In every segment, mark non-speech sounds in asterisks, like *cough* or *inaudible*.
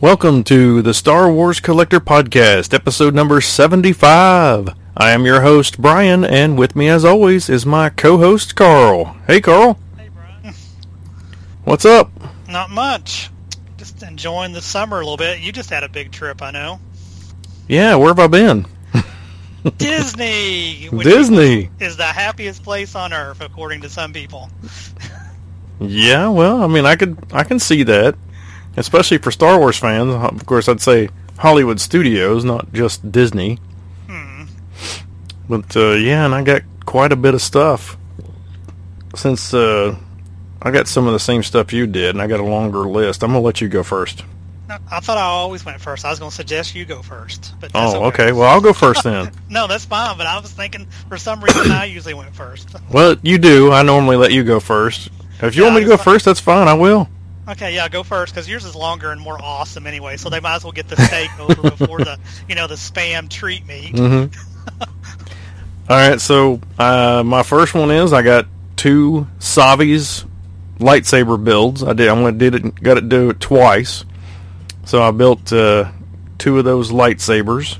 Welcome to the Star Wars Collector Podcast, episode number 75. I am your host, Bryan, and with me, as always, is my co host, Carl. Hey, Carl. Hey, Bryan. What's up? Not much. Just enjoying the summer a little bit. You just had a big trip, I know. Yeah, where have I been? *laughs* Disney. Disney. is the happiest place on earth, according to some people. Yeah, well, I mean, I could, I can see that, especially for Star Wars fans. Of course, I'd say Hollywood Studios, not just Disney. Hmm. But uh, yeah, and I got quite a bit of stuff since uh, I got some of the same stuff you did, and I got a longer list. I'm gonna let you go first. No, I thought I always went first. I was going to suggest you go first. But Oh, okay. Well, I'll go first then. *laughs* no, that's fine. But I was thinking, for some reason, I usually went first. Well, you do. I normally let you go first. If you Yeah, want me to go fine. first, that's fine. I will. Okay, yeah, go first because yours is longer and more awesome anyway. So they might as well get the steak *laughs* over before the, you know, the spam treat meat. Mm-hmm. *laughs* All right. So uh, my first one is I got two Savi's lightsaber builds. I did. I went did it. Got it do it twice. So I built uh, two of those lightsabers.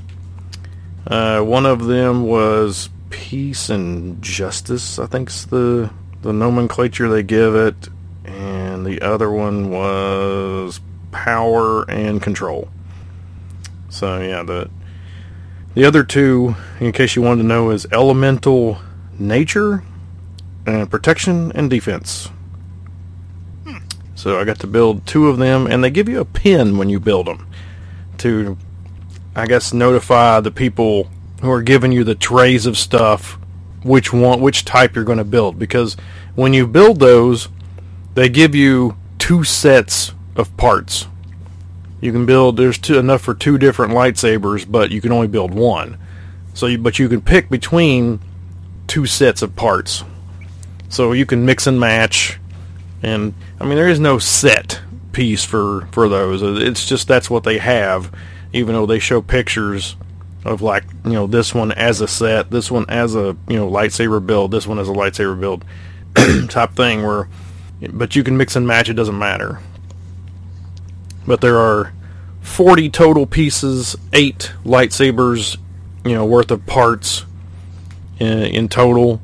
Uh, one of them was peace and justice. I think's the the nomenclature they give it, and the other one was power and control. So yeah, the the other two, in case you wanted to know, is elemental nature and protection and defense. So I got to build two of them, and they give you a pin when you build them to, I guess, notify the people who are giving you the trays of stuff which one, which type you're going to build. Because when you build those, they give you two sets of parts. You can build there's two, enough for two different lightsabers, but you can only build one. So, you, but you can pick between two sets of parts. So you can mix and match, and I mean there is no set piece for for those. It's just that's what they have, even though they show pictures of like you know this one as a set, this one as a you know lightsaber build, this one as a lightsaber build *clears throat* type thing. Where, but you can mix and match. It doesn't matter but there are 40 total pieces, eight lightsabers, you know, worth of parts in, in total,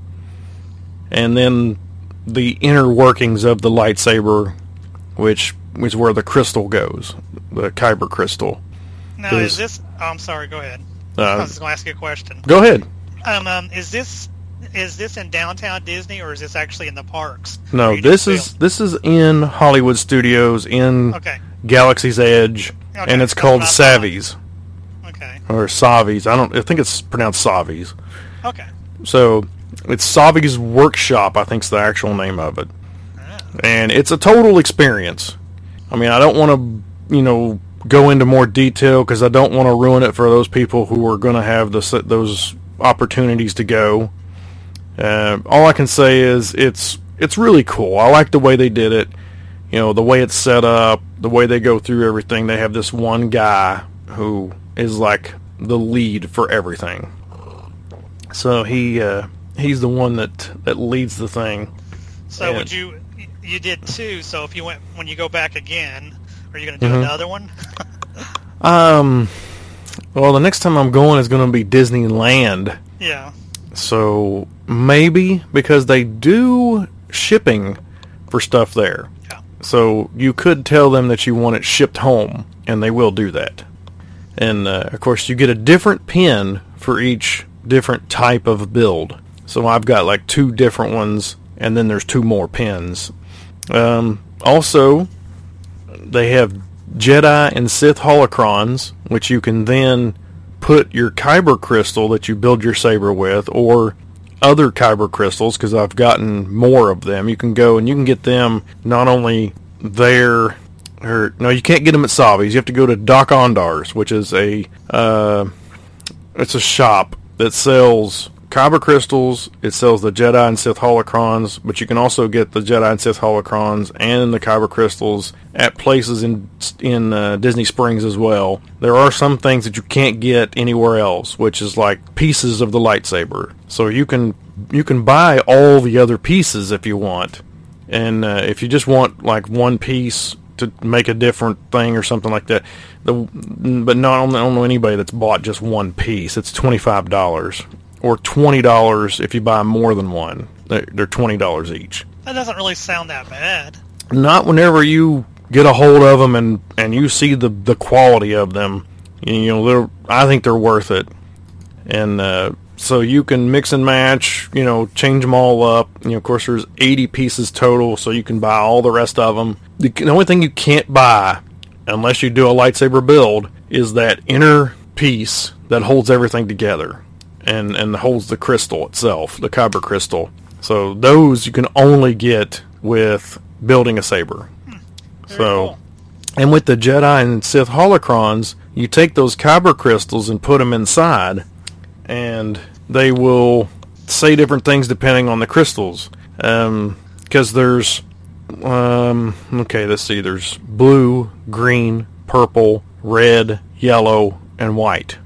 and then the inner workings of the lightsaber, which is where the crystal goes, the kyber crystal. Now, is this? Oh, I'm sorry. Go ahead. I Uh, was going to ask you a question. go ahead. Um, um, is this is this in downtown Disney or is this actually in the parks? No, this is this is in Hollywood Studios in okay. Galaxy's Edge, Okay, and it's called what I thought. Savi's Okay. or Savi's. I don't. I think it's pronounced Savi's. Okay. So it's Savi's Workshop, I think's the actual name of it, Ah. and it's a total experience. I mean, I don't want to, you know, go into more detail because I don't want to ruin it for those people who are going to have the, those opportunities to go. Uh, all I can say is it's it's really cool. I like the way they did it. You know, the way it's set up, the way they go through everything. They have this one guy who is like the lead for everything. So he uh, he's the one that that leads the thing. So And- would you? You did two. So if you went when you go back again, are you going to do Mhm. another one? Um, well, the next time I'm going is going to be Disneyland. *laughs* yeah. So maybe because they do shipping for stuff there. Yeah. So you could tell them that you want it shipped home, and they will do that. And uh, of course, you get a different pin for each different type of build. So I've got like two different ones, and then there's two more pins. Um, also, they have Jedi and Sith holocrons, which you can then put your kyber crystal that you build your saber with, or other kyber crystals, because I've gotten more of them. You can go and you can get them not only there, or no, you can't get them at Savi's. You have to go to Doc Ondar's, which is a uh, it's a shop that sells kyber crystals. It sells the Jedi and Sith holocrons, but you can also get the Jedi and Sith holocrons and the kyber crystals at places in in uh, Disney Springs as well. There are some things that you can't get anywhere else, which is like pieces of the lightsaber. So you can you can buy all the other pieces if you want. And uh, if you just want like one piece, to make a different thing or something like that. The but not I don't know anybody that's bought just one piece. It's twenty five dollars or twenty dollars if you buy more than one. They're, they're twenty dollars each. That doesn't really sound that bad. Not whenever you get a hold of them and and you see the the quality of them. You know, they're I think they're worth it. And uh, so you can mix and match, you know, change them all up. You know, of course, there's 80 pieces total, so you can buy all the rest of them. The, the only thing you can't buy, unless you do a lightsaber build, is that inner piece that holds everything together and and holds the crystal itself, the kyber crystal. So those you can only get with building a saber. Very so. cool. And with the Jedi and Sith holocrons, you take those kyber crystals and put them inside, and they will say different things depending on the crystals. Because there's, um, okay, let's see, there's blue, green, purple, red, yellow, and white.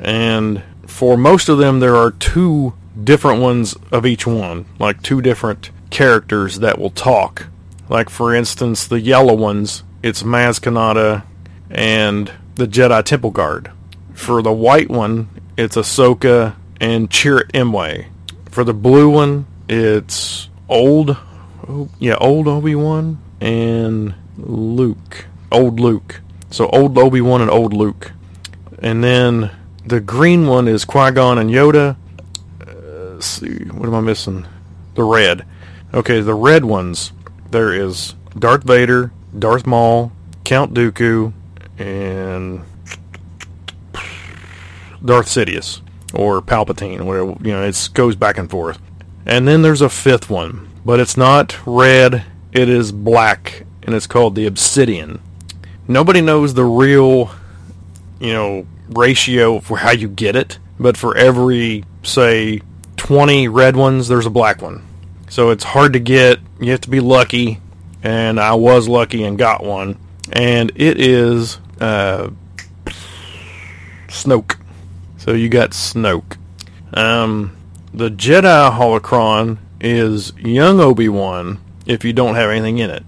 And for most of them, there are two different ones of each one, like two different characters that will talk. Like, for instance, the yellow ones, it's Maz Kanata and the Jedi Temple Guard. For the white one, it's Ahsoka and Chirrut Imwe. For the blue one, it's old, oh, yeah, old Obi Wan and Luke, old Luke. So old Obi Wan and old Luke, and then the green one is Qui Gon and Yoda. Uh, see, what am I missing? The red. Okay, the red ones. There is Darth Vader, Darth Maul, Count Dooku, and Darth Sidious or Palpatine, whatever you know. It goes back and forth. And then there's a fifth one, but it's not red. It is black, and it's called the Obsidian. Nobody knows the real, you know, ratio for how you get it, but for every say 20 red ones, there's a black one. So it's hard to get. You have to be lucky, and I was lucky and got one. And it is uh, Snoke. So you got Snoke. Um, the Jedi holocron is young Obi Wan if you don't have anything in it.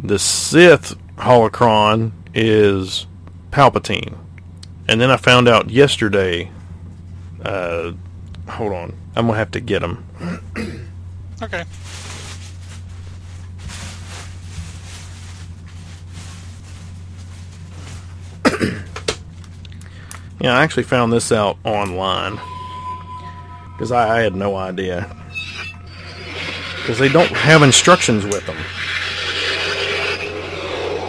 The Sith holocron is Palpatine. And then I found out yesterday. Uh, hold on, I'm gonna have to get them. *coughs* Okay. *coughs* Yeah, I actually found this out online because I, I had no idea. Because they don't have instructions with them.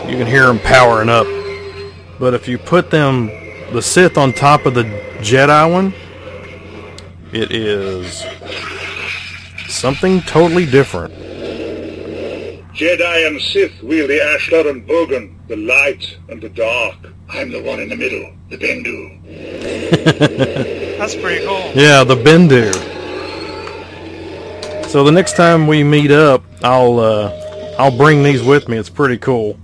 You can hear them powering up, but if you put them, the Sith on top of the Jedi one, it is something totally different. Jedi and Sith wield the Ashla and Bogan, the light and the dark. I'm the one in the middle, the Bendu. *laughs* That's pretty cool. Yeah, the Bendu. So the next time we meet up, I'll uh, I'll bring these with me. It's pretty cool.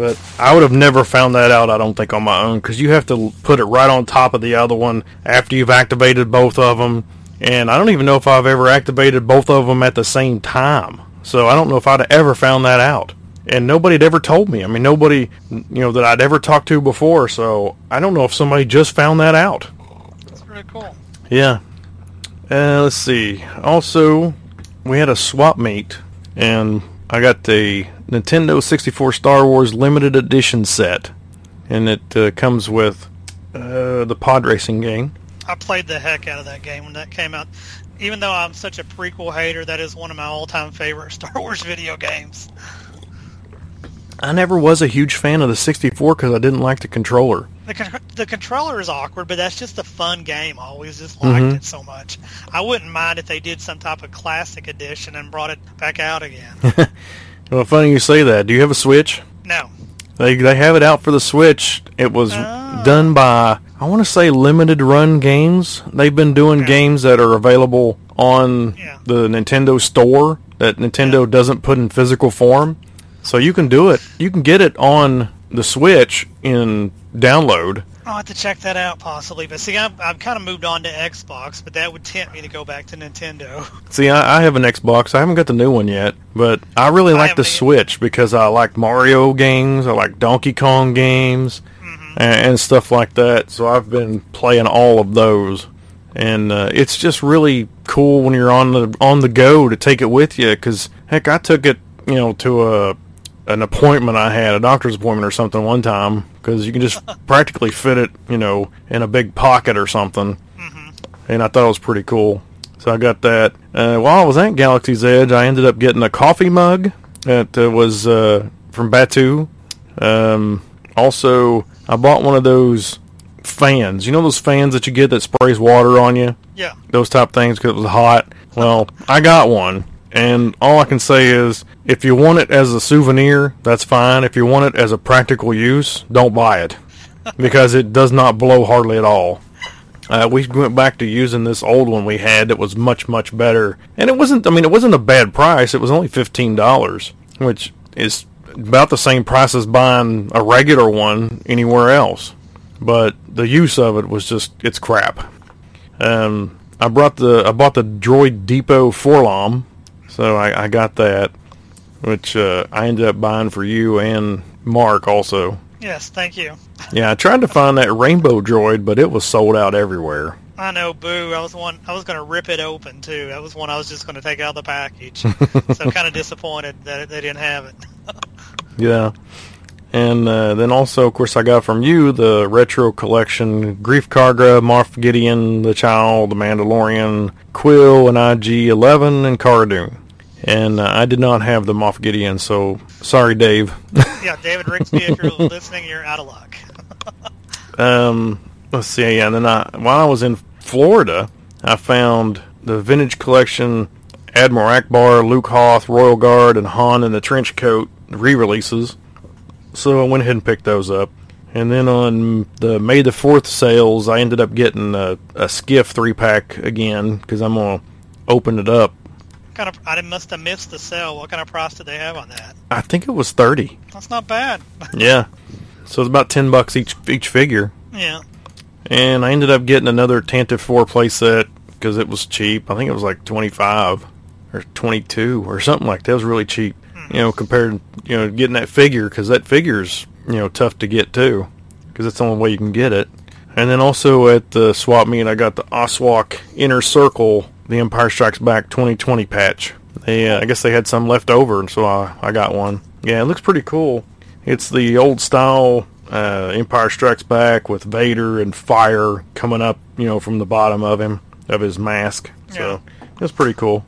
But I would have never found that out. I don't think on my own because you have to put it right on top of the other one after you've activated both of them. And I don't even know if I've ever activated both of them at the same time. So I don't know if I'd ever found that out. And nobody had ever told me. I mean, nobody, you know, that I'd ever talked to before. So I don't know if somebody just found that out. That's pretty cool. Yeah. Uh, let's see. Also, we had a swap meet, and I got the Nintendo 64 Star Wars Limited Edition set, and it uh, comes with uh, the pod racing game. I played the heck out of that game when that came out. Even though I'm such a prequel hater, that is one of my all-time favorite *laughs* Star Wars video games. I never was a huge fan of the 64 because I didn't like the controller. The, con- the controller is awkward, but that's just a fun game. I always just liked Mhm. it so much. I wouldn't mind if they did some type of classic edition and brought it back out again. *laughs* Well, funny you say that. Do you have a Switch? no. They they have it out for the Switch. It was Oh. done by I want to say Limited Run Games. They've been doing Okay. games that are available on Yeah. the Nintendo Store that Nintendo doesn't put in physical form. So you can do it. You can get it on the Switch in download, I'll have to check that out possibly. But see, I've, I've kind of moved on to Xbox, but that would tempt me to go back to Nintendo. *laughs* See, I, I have an Xbox. I haven't got the new one yet, but I really I like the haven't either. Switch because I like Mario games, I like Donkey Kong games, and, and stuff like that. So I've been playing all of those, and uh, it's just really cool when you're on the on the go to take it with you. Because heck, I took it, you know, to a an appointment I had, a doctor's appointment or something one time, because you can just *laughs* practically fit it, you know, in a big pocket or something. And I thought it was pretty cool. So I got that. Uh, while I was at Galaxy's Edge, I ended up getting a coffee mug that uh, was uh, from Batuu. Um, also, I bought one of those fans. You know those fans that you get that sprays water on you? Yeah. those type things because it was hot. Well, I got one, and all I can say is if you want it as a souvenir, that's fine. If you want it as a practical use, don't buy it *laughs* because it does not blow hardly at all. Uh, we went back to using this old one we had that was much much better, and it wasn't. I mean, it wasn't a bad price. It was only fifteen dollars, which is about the same price as buying a regular one anywhere else. But the use of it was just it's crap. Um, I brought the I bought the Droid Depot 4-LOM, so I, I got that, which uh, I ended up buying for you and Mark also. Yes, thank you. Yeah, I tried to find that Rainbow Droid, but it was sold out everywhere. I know, boo. I was one. I was going to rip it open too. That was one I was just going to take out of the package. *laughs* so kind of disappointed that they didn't have it. *laughs* Yeah. And uh, then also, of course, I got from you the retro collection: Greef Karga, Moff Gideon, the Child, the Mandalorian, Kuiil, and IG-11, and Cara Dune. And uh, I did not have the Moff Gideon, so sorry, Dave. *laughs* Yeah, David Rigsby, if you're *laughs* listening, you're out of luck. *laughs* um, let's see. Yeah, and then I, while I was in Florida, I found the vintage collection: Admiral Ackbar, Luke Hoth, Royal Guard, and Han in the trench coat re-releases. So I went ahead and picked those up. And then on the May the Fourth sales, I ended up getting a, a Skiff three pack again because I'm gonna open it up. Kind of, I must have missed the sale. What kind of price did they have on that? I think it was thirty. That's not bad. *laughs* Yeah, so it's about ten bucks each each figure. yeah. And I ended up getting another Tantive 4 playset because it was cheap. I think it was like 25 or 22 or something like that. It was really cheap, you know, compared to, you know, getting that figure because that figure's, you know, tough to get too because that's the only way you can get it. And then also at the swap meet, I got the Oswak Inner Circle, the Empire Strikes Back 2020 patch. They, uh, I guess they had some left over, and so I, I got one. Yeah, it looks pretty cool. It's the old style uh, Empire Strikes Back with Vader and fire coming up, you know, from the bottom of him of his mask. So it's pretty cool.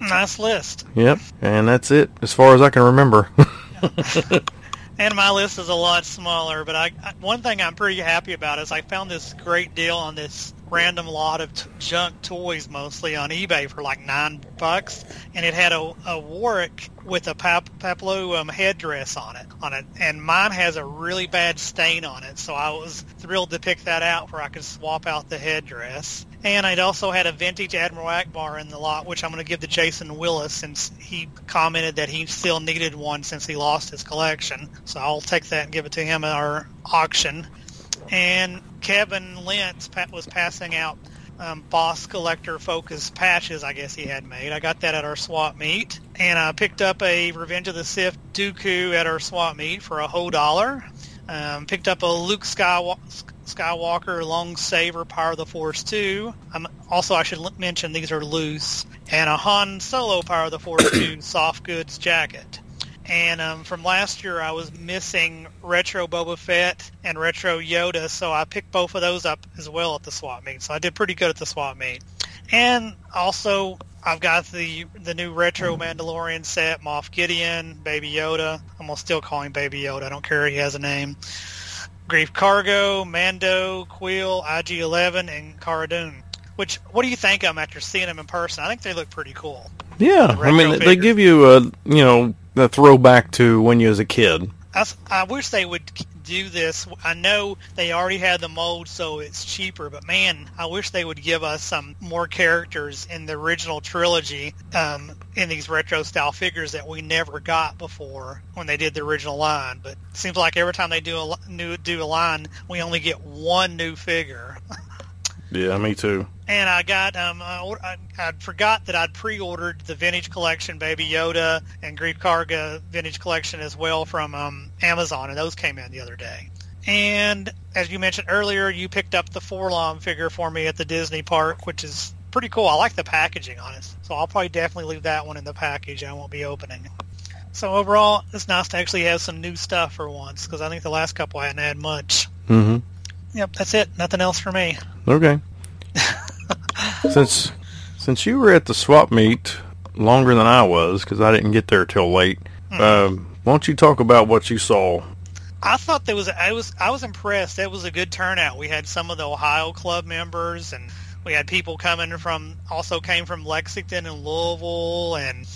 Nice list. Yep, and that's it as far as I can remember. *laughs* *laughs* And my list is a lot smaller, but I, one thing I'm pretty happy about is I found this great deal on this random lot of t- junk toys, mostly on eBay for like nine bucks, and it had a, a Warwick with a pap- Paploo um, headdress on it. On it, and mine has a really bad stain on it, so I was thrilled to pick that out where I could swap out the headdress. And I'd also had a vintage Admiral Ackbar in the lot, which I'm going to give to Jason Willis since he commented that he still needed one since he lost his collection. So I'll take that and give it to him at our auction. And Kevin Lentz was passing out um, Boss Collector Focus patches, I guess he had made. I got that at our swap meet. And I picked up a Revenge of the Sith Dooku at our swap meet for a whole dollar. Um, picked up a Luke Skywa- Skywalker Long Saber Power of the Force 2. Um, also, I should l- mention these are loose. And a Han Solo Power of the Force 2 *clears throat* soft goods jacket. And um, from last year, I was missing Retro Boba Fett and Retro Yoda, so I picked both of those up as well at the swap meet. So I did pretty good at the swap meet. And also, I've got the the new Retro Mandalorian set, Moff Gideon, Baby Yoda. I'm gonna still call him Baby Yoda. I don't care. He has a name. Greef Karga, Mando, Kuiil, IG-11, and Cara Dune. Which, what do you think of them after seeing them in person? I think they look pretty cool. yeah, I mean, they give you a, you know, a throwback to when you was a kid. I wish they would do this. I know they already had the mold, so it's cheaper. But man, I wish they would give us some more characters in the original trilogy um, in these retro style figures that we never got before when they did the original line. But it seems like every time they do a new do a line, we only get one new figure. Yeah, me too. And I got um I, I forgot that I'd pre-ordered the vintage collection Baby Yoda and Greef Karga vintage collection as well from um, Amazon, and those came in the other day. And as you mentioned earlier, you picked up the 4-LOM figure for me at the Disney park, which is pretty cool. I like the packaging on it, so I'll probably definitely leave that one in the package. I won't be opening. So overall, it's nice to actually have some new stuff for once because I think the last couple I hadn't had much. Mm-hmm. Yep, that's it. Nothing else for me. Okay. *laughs* since since you were at the swap meet longer than I was, because I didn't get there till late, Hmm. um, why don't you talk about what you saw? I thought there was I was I was impressed. It was a good turnout. We had some of the Ohio club members and we had people coming from also came from Lexington and Louisville and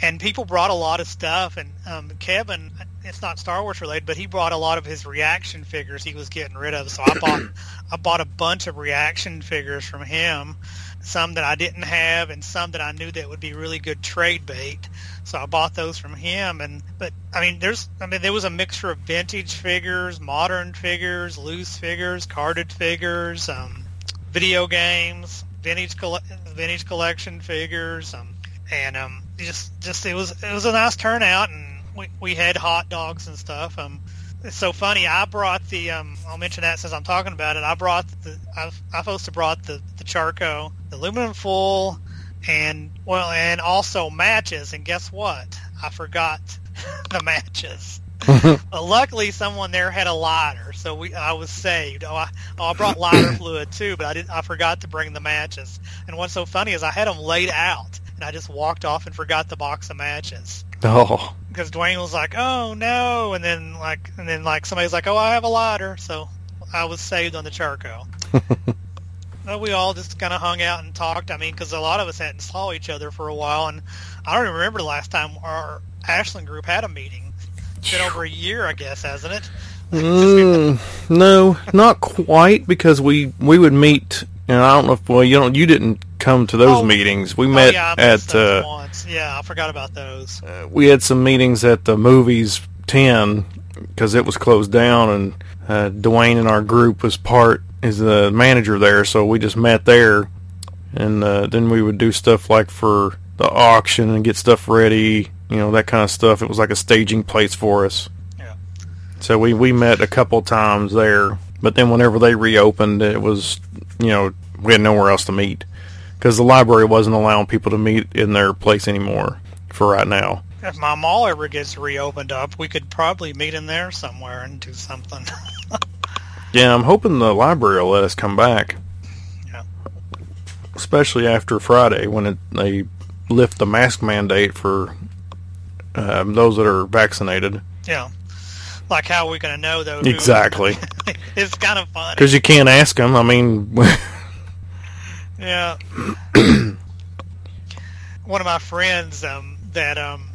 and people brought a lot of stuff and um, Kevin it's not Star Wars related but he brought a lot of his reaction figures he was getting rid of. So I bought *clears throat* I bought a bunch of reaction figures from him some that I didn't have and some that I knew that would be really good trade bait. So I bought those from him and but I mean there's I mean there was a mixture of vintage figures modern figures loose figures carded figures um, video games vintage coll- vintage collection figures um, and um, just just it was it was a nice turnout and we, we had hot dogs and stuff um, it's so funny. I brought the. Um, I'll mention that since I'm talking about it. I brought the. I've, I've also brought the the charco, the aluminum foil, and well, and also matches. And guess what? I forgot *laughs* the matches. *laughs* luckily, someone there had a lighter, so we I was saved. Oh, I, oh, I brought lighter *coughs* fluid too, but I did. I forgot to bring the matches. And what's so funny is I had them laid out, and I just walked off and forgot the box of matches Oh, because Dwayne was like, "Oh no," and then like, and then like somebody's like, "Oh, I have a lighter," so I was saved on the charcoal. *laughs* but we all just kind of hung out and talked. I mean, because a lot of us hadn't saw each other for a while, and I don't even remember the last time our Ashland group had a meeting. It's been over a year, I guess, hasn't it? Mm, no, not quite because we we would meet, and I don't know if well you don't you didn't come to those Oh. meetings. We oh met yeah, I at uh, once. Yeah, I forgot about those. we had some meetings at the movies ten because it was closed down, and uh, Dwayne and our group was part is the manager there, so we just met there, and uh, then we would do stuff like for the auction and get stuff ready, you know that kind of stuff. It was like a staging place for us. Yeah. So we we met a couple times there, but then whenever they reopened, it was you know we had nowhere else to meet because the library wasn't allowing people to meet in their place anymore for right now. If my mall ever gets reopened up, we could probably meet in there somewhere and do something. *laughs* Yeah, I'm hoping the library will let us come back. Yeah. Especially after Friday when it, they lift the mask mandate for um, those that are vaccinated. yeah. Like how are we going to know though? Exactly. *laughs* it's kind of fun. Because you can't ask them. I mean, *laughs* Yeah. *clears throat* One of my friends um, that um,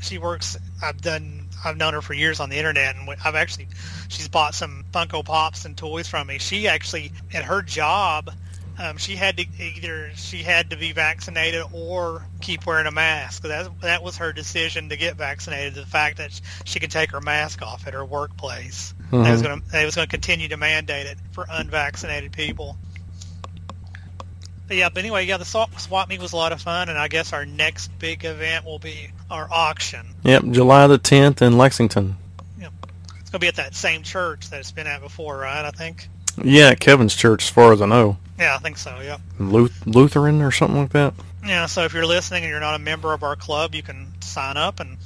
she works. I've done. I've known her for years on the internet, and I've actually she's bought some Funko Pops and toys from me. She actually at her job. Um, she had to either she had to be vaccinated or keep wearing a mask. That that was her decision to get vaccinated. The fact that she could take her mask off at her workplace. They was Mhm. they was going to continue to mandate it for unvaccinated people. But yeah, but anyway, yeah, the swap, swap meet was a lot of fun, and I guess our next big event will be our auction. yep, July the 10th in Lexington. Yep. It's going to be at that same church that it's been at before, right? I think. Yeah, at Kevin's church, as far as I know. Yeah, I think so. Yeah. Luth- Lutheran or something like that. Yeah. So if you're listening and you're not a member of our club, you can sign up and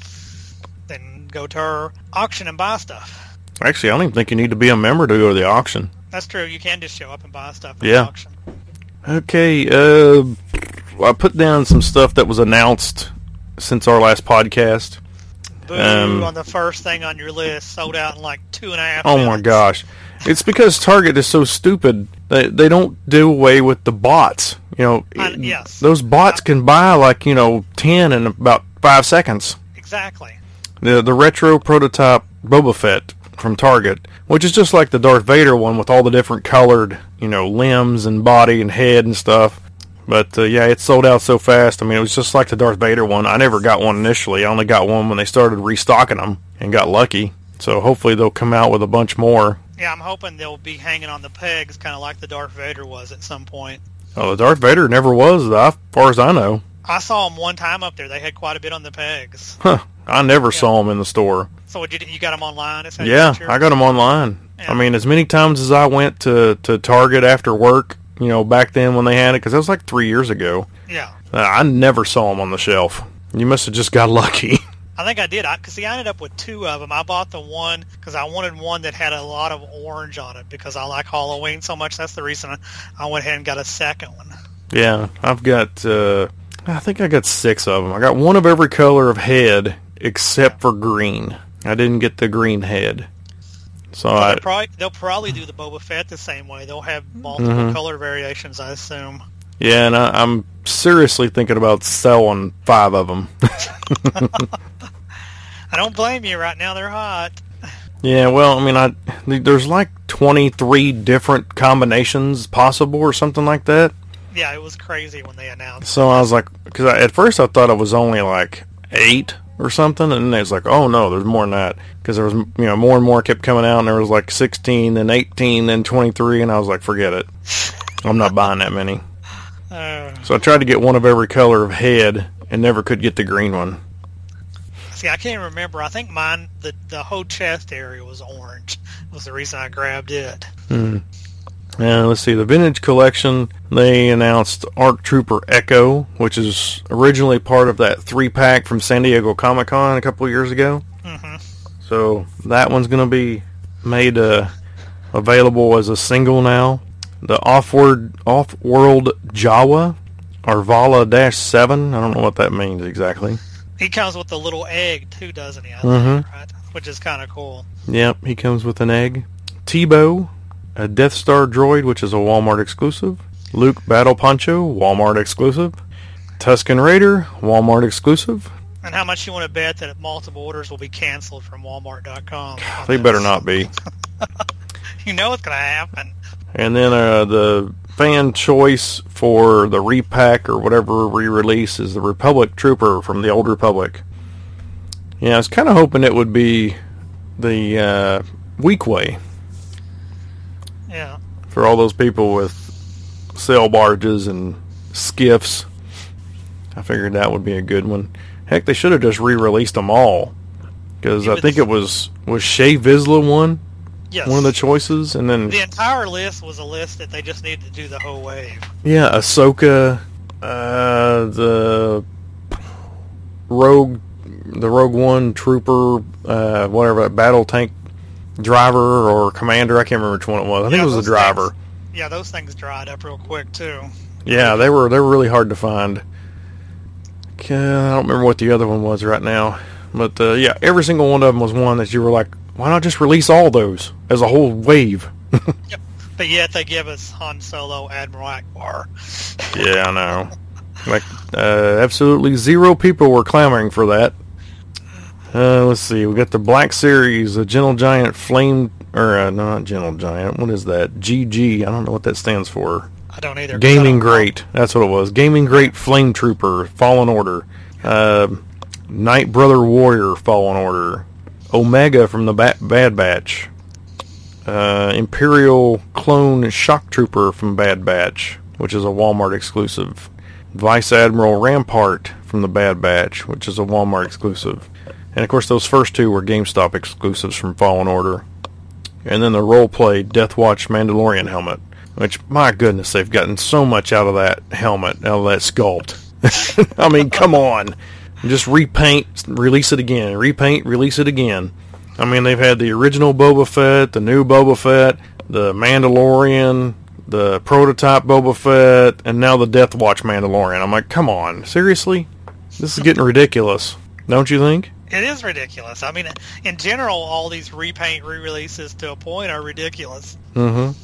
then go to our auction and buy stuff. Actually, I don't even think you need to be a member to go to the auction. That's true. You can just show up and buy stuff at Yeah. the auction. Okay, uh, I put down some stuff that was announced since our last podcast. Boo Um, on the first thing on your list, sold out in like two and a half. Oh my gosh. It's because Target is so stupid. They they don't do away with the bots. You know, I- yes. those bots can buy like, you know, 10 in about 5 seconds. Exactly. The the retro prototype Boba Fett from Target, which is just like the Darth Vader one with all the different colored, you know, limbs and body and head and stuff. But uh, yeah, it sold out so fast. I mean, it was just like the Darth Vader one. I never got one initially. I only got one when they started restocking them and got lucky. So hopefully they'll come out with a bunch more. Yeah, I'm hoping they'll be hanging on the pegs, kind of like the Darth Vader was at some point. Oh, the Darth Vader never was, as far as I know. I saw them one time up there. They had quite a bit on the pegs. Huh. I never saw them in the store. So you, you got them online? Is that you Yeah? I got them online. Yeah. I mean, as many times as I went to, to Target after work, you know, back then when they had it, because that was like three years ago, Yeah. uh, I never saw them on the shelf. You must have just got *laughs* lucky. I think I did. I, cause see, I ended up with two of them. I bought the one because I wanted one that had a lot of orange on it because I like Halloween so much. That's the reason I, went ahead and got a second one. yeah, I've got, uh, I think I got six of them. I got one of every color of head except for green. I didn't get the green head. So But I, they'll, probably, they'll probably do the Boba Fett the same way. They'll have multiple Mhm. color variations, I assume. yeah, and I, I'm seriously thinking about selling five of them. *laughs* *laughs* I don't blame you. Right now, they're hot. Yeah, well, I mean, I there's like 23 different combinations possible or something like that. Yeah, it was crazy when they announced. So I was like, because at first I thought it was only like eight or something, and then it's like, oh no, there's more than that. Because there was, you know, more and more kept coming out, and there was like 16, then 18, then 23, and I was like, forget it, I'm not buying that many. Uh, So I tried to get one of every color of head, and never could get the green one. see, I can't remember. I think mine, the the whole chest area was orange. Was the reason I grabbed it. Hmm. Yeah, let's see. The Vintage Collection, they announced Arc Trooper Echo, which is originally part of that three pack from San Diego Comic Con a couple years ago. hmm So that one's going to be made uh, available as a single now. The Offward Off-World Jawa, Arvala Dash Seven. I don't know what that means exactly. He comes with a little egg too, doesn't he? I Mhm. think, right? Which is kind of cool. Yep, he comes with an egg. Teebo, a Death Star droid, which is a Walmart exclusive. Luke Battle Poncho, Walmart exclusive. Tusken Raider, Walmart exclusive. And how much you want to bet that multiple orders will be canceled from Walmart.com? *sighs* They better not be. *laughs* You know it's going to happen. And then uh, the fan choice for the repack or whatever re-release is the Republic Trooper from the Old Republic. Yeah, I was kind of hoping it would be the uh, Weequay Yeah. for all those people with sail barges and skiffs. I figured that would be a good one. Heck, they should have just re-released them all because I think it was was Shea Vizsla one Yes. one of the choices, and then the entire list was a list that they just needed to do the whole wave. Yeah, Ahsoka, uh, the Rogue, the Rogue One trooper, uh, whatever, battle tank driver or commander. I can't remember which one it was. I think it was the driver. things- Yeah, those things dried up real quick too. Yeah, they were they were really hard to find. I don't remember what the other one was right now, but uh, yeah, every single one of them was one that you were like, why not just release all those as a whole wave? *laughs* yep. But yet they give us Han Solo, Admiral Ackbar. Yeah, I know. Like, uh, absolutely zero people were clamoring for that. Uh, let's see. We got the Black Series, a Gentle Giant Flame, or uh, not Gentle Giant. What is that? GG. I don't know what that stands for. I don't either. Gaming don't know. Great. That's what it was. Gaming Great Flame Trooper, Fallen Order. Uh, Night Brother Warrior, Fallen Order. Omega from the ba- Bad Batch. Uh, Imperial Clone Shock Trooper from Bad Batch, which is a Walmart exclusive. Vice Admiral Rampart from the Bad Batch, which is a Walmart exclusive. And of course, those first two were GameStop exclusives from Fallen Order. And then the role-play Death Watch Mandalorian helmet, which, my goodness, they've gotten so much out of that helmet, out of that sculpt. *laughs* I mean, come on. Just repaint, release it again. Repaint, release it again. I mean, they've had the original Boba Fett, the new Boba Fett, the Mandalorian, the prototype Boba Fett, and now the Death Watch Mandalorian. I'm like, come on, seriously? This is getting ridiculous, don't you think? It is ridiculous. I mean, in general, all these repaint re-releases to a point are ridiculous. Mm-hmm.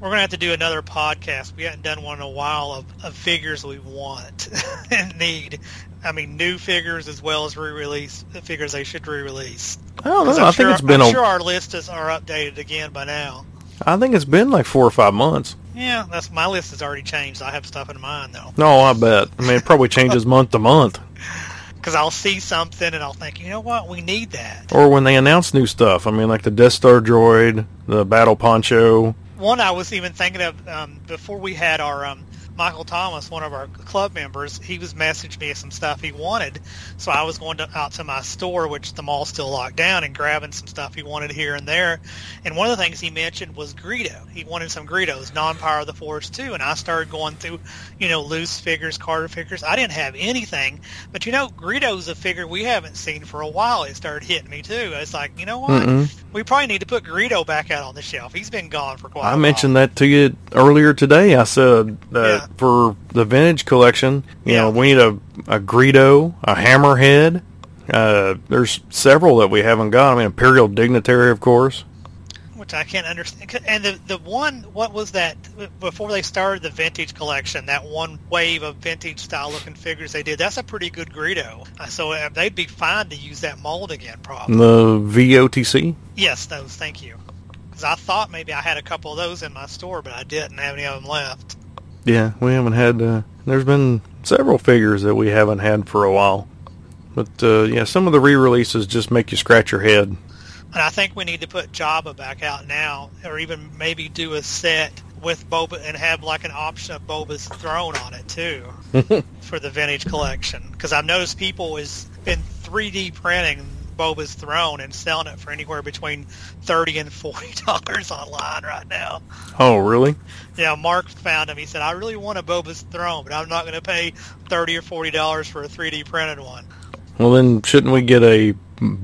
We're gonna have to do another podcast. We haven't done one in a while of, of figures we want *laughs* and need. I mean, new figures as well as re-release figures they should re-release. I don't know. I I'm think sure, it's been I'm a. sure our list is are updated again by now. I think it's been like four or five months. Yeah, that's my list has already changed. I have stuff in mind though, No, I bet. I mean, it probably changes *laughs* month to month. Because I'll see something and I'll think, you know what, we need that. Or when they announce new stuff. I mean, like the Death Star droid, the Battle Poncho. One I was even thinking of um, before we had our um, Michael Thomas, one of our club members, he was messaging me some stuff he wanted. So I was going to, out to my store, which the mall's still locked down, and grabbing some stuff he wanted here and there. And one of the things he mentioned was Greedo. He wanted some Greedos, non-Power of the Force too. And I started going through, you know, loose figures, Carter figures. I didn't have anything, but you know, Greedo's a figure we haven't seen for a while. It started hitting me too. It's like, you know what? Mm-mm. We probably need to put Greedo back out on the shelf. He's been gone for quite a I while. I mentioned that to you earlier today. I said that Yeah. For the vintage collection, you know, Yeah. we need a, a Greedo, a Hammerhead. Uh, there's several that we haven't got. I mean, Imperial Dignitary, of course. which I can't understand. And the the one, what was that before they started the vintage collection? That one wave of vintage style looking figures they did. That's a pretty good Greedo. Uh, So uh, they'd be fine to use that mold again, probably. The VOTC. Yes, those. Thank you. Because I thought maybe I had a couple of those in my store, but I didn't have any of them left. Yeah, we haven't had. Uh, there's been several figures that we haven't had for a while. But uh, yeah, some of the re-releases just make you scratch your head. And I think we need to put Jabba back out now, or even maybe do a set with Boba and have like an option of Boba's throne on it too *laughs* for the vintage collection. Because I've noticed people has been 3D printing Boba's throne and selling it for anywhere between thirty and forty *laughs* dollars online right now. Oh, really? Yeah, Mark found him. He said, "I really want a Boba's throne, but I'm not going to pay thirty or forty dollars for a 3D printed one." Well, then shouldn't we get a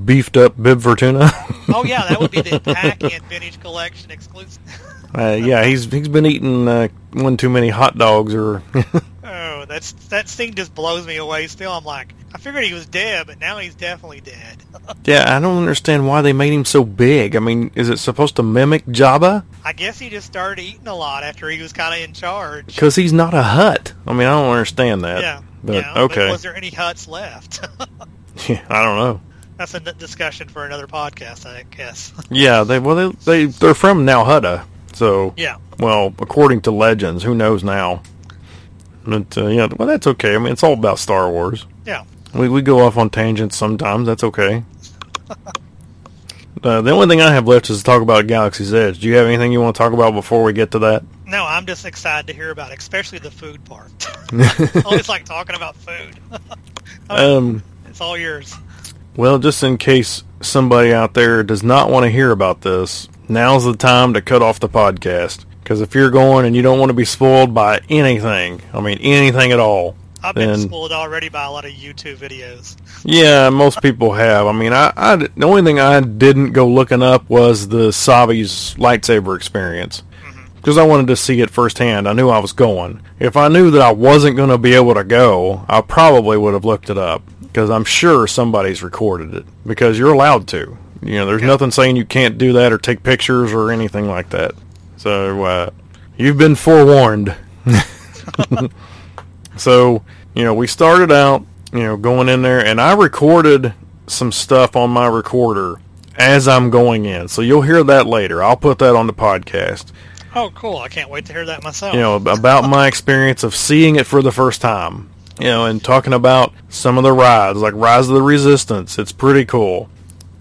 beefed up Bib Fortuna? Oh yeah, that would be the *laughs* pack-in vintage collection exclusive. uh, yeah, he's he's been eating uh, one too many hot dogs, or *laughs* Oh, that's that scene just blows me away. Still, I'm like, I figured he was dead, but now he's definitely dead. *laughs* yeah, I don't understand why they made him so big. I mean, is it supposed to mimic Jabba? I guess he just started eating a lot after he was kind of in charge. Because he's not a Hutt. I mean, I don't understand that. Yeah, but yeah, okay, But was there any Hutts left? *laughs* I don't know. that's a n- discussion for another podcast, I guess. *laughs* Yeah, they well they, they they're from Nalhutta, so yeah, well, according to legends, who knows now? But uh, yeah, well, that's okay. I mean, it's all about Star Wars. yeah. We we go off on tangents sometimes. That's okay. *laughs* uh, the only thing I have left is to talk about Galaxy's Edge. Do you have anything you want to talk about before we get to that? No, I'm just excited to hear about, it, especially the food part. *laughs* *laughs* I always like talking about food. Um, it's all yours. well, just in case somebody out there does not want to hear about this, now's the time to cut off the podcast. Because if you're going and you don't want to be spoiled by anything, I mean anything at all, I've been then spoiled already by a lot of YouTube videos. Yeah, most people have. I mean, I, I the only thing I didn't go looking up was the Savi's lightsaber experience mm-hmm. because I wanted to see it firsthand. I knew I was going. If I knew that I wasn't going to be able to go, I probably would have looked it up because I'm sure somebody's recorded it because you're allowed to. You know, there's nothing saying you can't do that or take pictures or anything like that. So uh, you've been forewarned. *laughs* So, you know, we started out, you know, going in there, and I recorded some stuff on my recorder as I'm going in. So you'll hear that later. I'll put that on the podcast. Oh, cool! I can't wait to hear that myself. You know, about my experience of seeing it for the first time. You know, and talking about some of the rides, like Rise of the Resistance. It's pretty cool.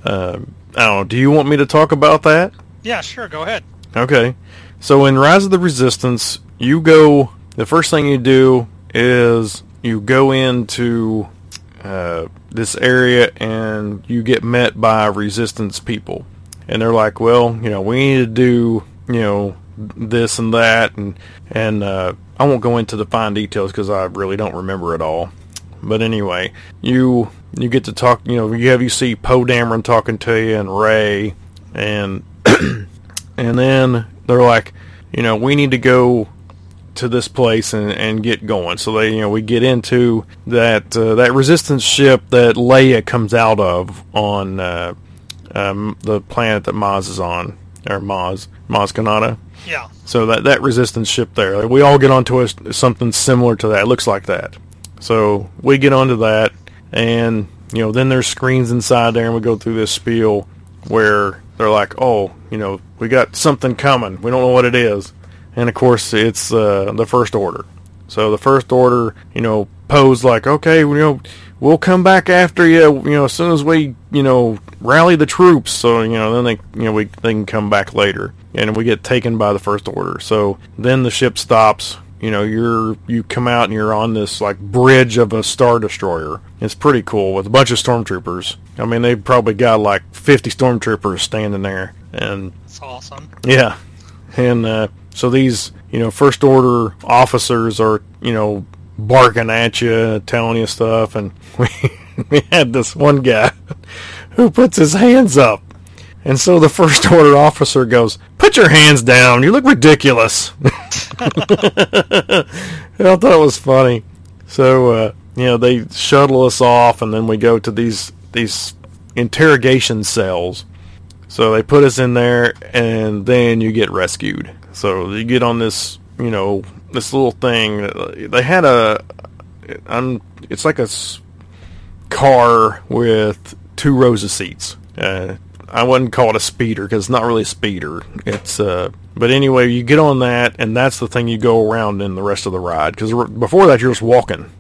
Um, I don't know. Do you want me to talk about that? yeah, sure. Go ahead. Okay. So in Rise of the Resistance, you go. The first thing you do is you go into uh, this area and you get met by resistance people, and they're like, "Well, you know, we need to do, you know, this and that," and and uh, I won't go into the fine details because I really don't remember it all. But anyway, you you get to talk. You know, you have you see Poe Dameron talking to you and Rey, and *clears throat* and then they're like, you know, we need to go to this place and, and get going. So they, you know, we get into that uh, that resistance ship that Leia comes out of on uh, um, the planet that Maz is on, or Maz, Maz Kanata. Yeah. So that that resistance ship there, we all get onto a, something similar to that. It looks like that. So we get onto that, and you know, then there's screens inside there, and we go through this spiel where they're like, "Oh, you know, we got something coming. We don't know what it is," and of course, it's uh, the First Order. So the First Order, you know, pose like, "Okay, you know, we'll come back after you. You know, as soon as we, you know, rally the troops." So you know, then they, you know, we they can come back later, and we get taken by the First Order. So then the ship stops you know you're you come out and you're on this like bridge of a star destroyer. It's pretty cool with a bunch of stormtroopers. I mean they've probably got like 50 stormtroopers standing there and It's awesome. yeah. And uh, so these you know first order officers are you know barking at you telling you stuff and *laughs* we, we had this one guy *laughs* who puts his hands up and so the first *laughs* order officer goes, "Put your hands down. You look ridiculous." *laughs* I thought it was funny. So uh, you know they shuttle us off, and then we go to these these interrogation cells. So they put us in there, and then you get rescued. So you get on this, you know, this little thing. They had a, um, it's like a car with two rows of seats. Uh, I wouldn't call it a speeder because it's not really a speeder. It's uh, but anyway, you get on that, and that's the thing you go around in the rest of the ride. Because before that, you're just walking.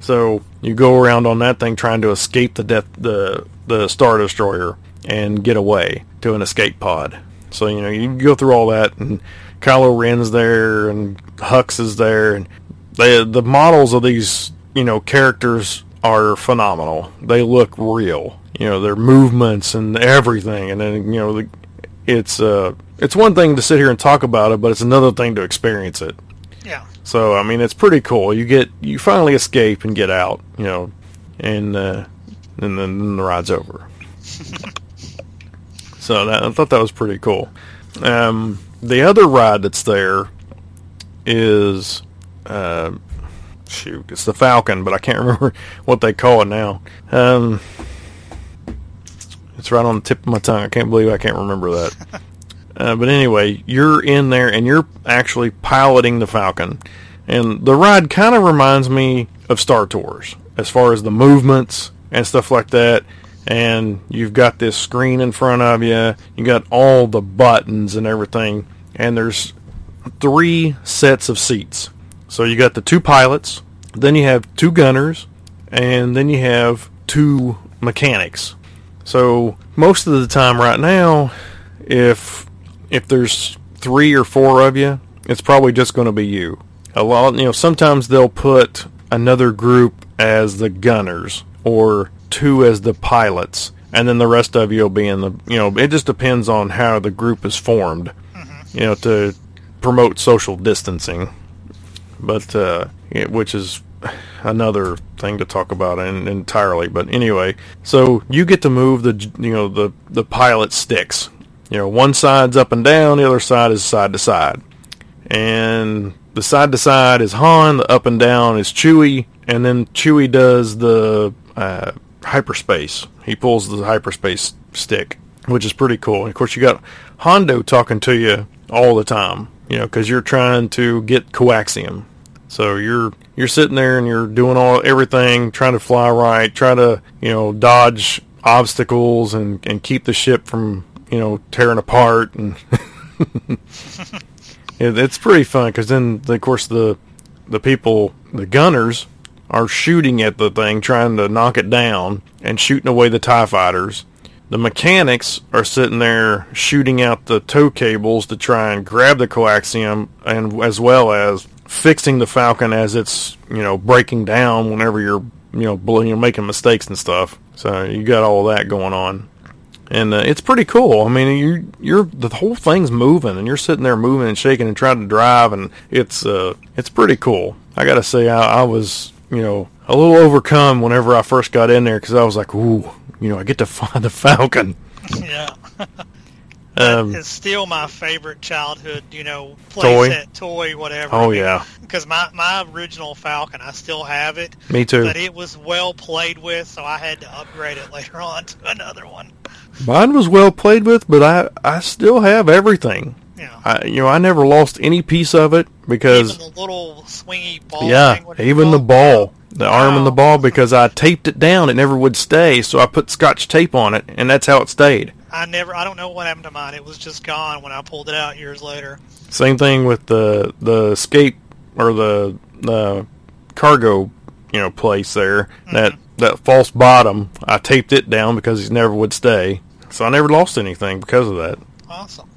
So you go around on that thing trying to escape the death, the the star destroyer, and get away to an escape pod. So you know you go through all that, and Kylo Ren's there, and Hux is there, and they, the models of these you know characters are phenomenal. They look real. You know their movements and everything, and then you know the, it's uh it's one thing to sit here and talk about it, but it's another thing to experience it. Yeah. So I mean, it's pretty cool. You get you finally escape and get out, you know, and uh, and then, then the ride's over. *laughs* so that, I thought that was pretty cool. Um, the other ride that's there is uh, shoot, it's the Falcon, but I can't *laughs* remember what they call it now. Um, it's right on the tip of my tongue. I can't believe I can't remember that. *laughs* Uh, but anyway, you're in there and you're actually piloting the Falcon. And the ride kind of reminds me of Star Tours as far as the movements and stuff like that. And you've got this screen in front of you. You got all the buttons and everything. And there's three sets of seats. So you got the two pilots, then you have two gunners, and then you have two mechanics. So most of the time right now, if if there's three or four of you, it's probably just going to be you. A lot, you know, sometimes they'll put another group as the gunners or two as the pilots, and then the rest of you will be in the, you know, it just depends on how the group is formed, you know, to promote social distancing. But, uh, which is another thing to talk about in, entirely. But anyway, so you get to move the, you know, the, the pilot sticks. You know, one side's up and down, the other side is side to side. And the side to side is Han, the up and down is Chewie, and then Chewie does the uh, hyperspace. He pulls the hyperspace stick, which is pretty cool. And of course, you got Hondo talking to you all the time, you know, because you're trying to get coaxium. So you're you're sitting there and you're doing all everything, trying to fly right, trying to you know dodge obstacles and and keep the ship from you know tearing apart and *laughs* it, it's pretty fun because then of course the the people the gunners are shooting at the thing trying to knock it down and shooting away the tie fighters. The mechanics are sitting there shooting out the tow cables to try and grab the coaxium and as well as fixing the falcon as it's you know breaking down whenever you're you know, bl- you know making mistakes and stuff so you got all that going on and uh, it's pretty cool. I mean, you you're the whole thing's moving, and you're sitting there moving and shaking and trying to drive, and it's uh it's pretty cool. I gotta say, I, I was you know a little overcome whenever I first got in there because I was like, ooh, you know, I get to *laughs* find the Falcon. Yeah. *laughs* Um, it's still my favorite childhood, you know, Toy? playset, toy, whatever. oh yeah, Because my, my original Falcon, I still have it, me too. but it was well played with, so I had to upgrade it *laughs* later on to another one. Mine was well played with, but I I still have everything. Yeah. I, you know, I never lost any piece of it because even the little swingy ball. yeah, thing, what do you even the ball, the arm and the ball, because I taped it down, it never would stay. So I put scotch tape on it, and that's how it stayed. I never. I don't know what happened to mine. It was just gone when I pulled it out years later. Same thing with the the skate or the the cargo, you know, place there. That that false bottom, I taped it down because it never would stay. So I never lost anything because of that. Awesome.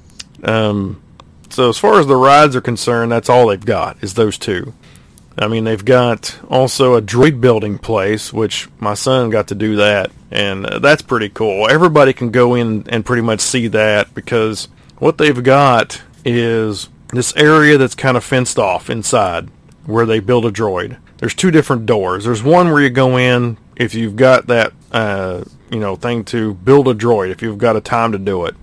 Um, so as far as the rides are concerned, that's all they've got is those two. I mean, they've got also a droid building place, which my son got to do that, and uh, that's pretty cool. Everybody can go in and pretty much see that because what they've got is this area that's kind of fenced off inside where they build a droid. There's two different doors. There's one where you go in if you've got that, uh, you know, thing to build a droid, if you've got a time to do it.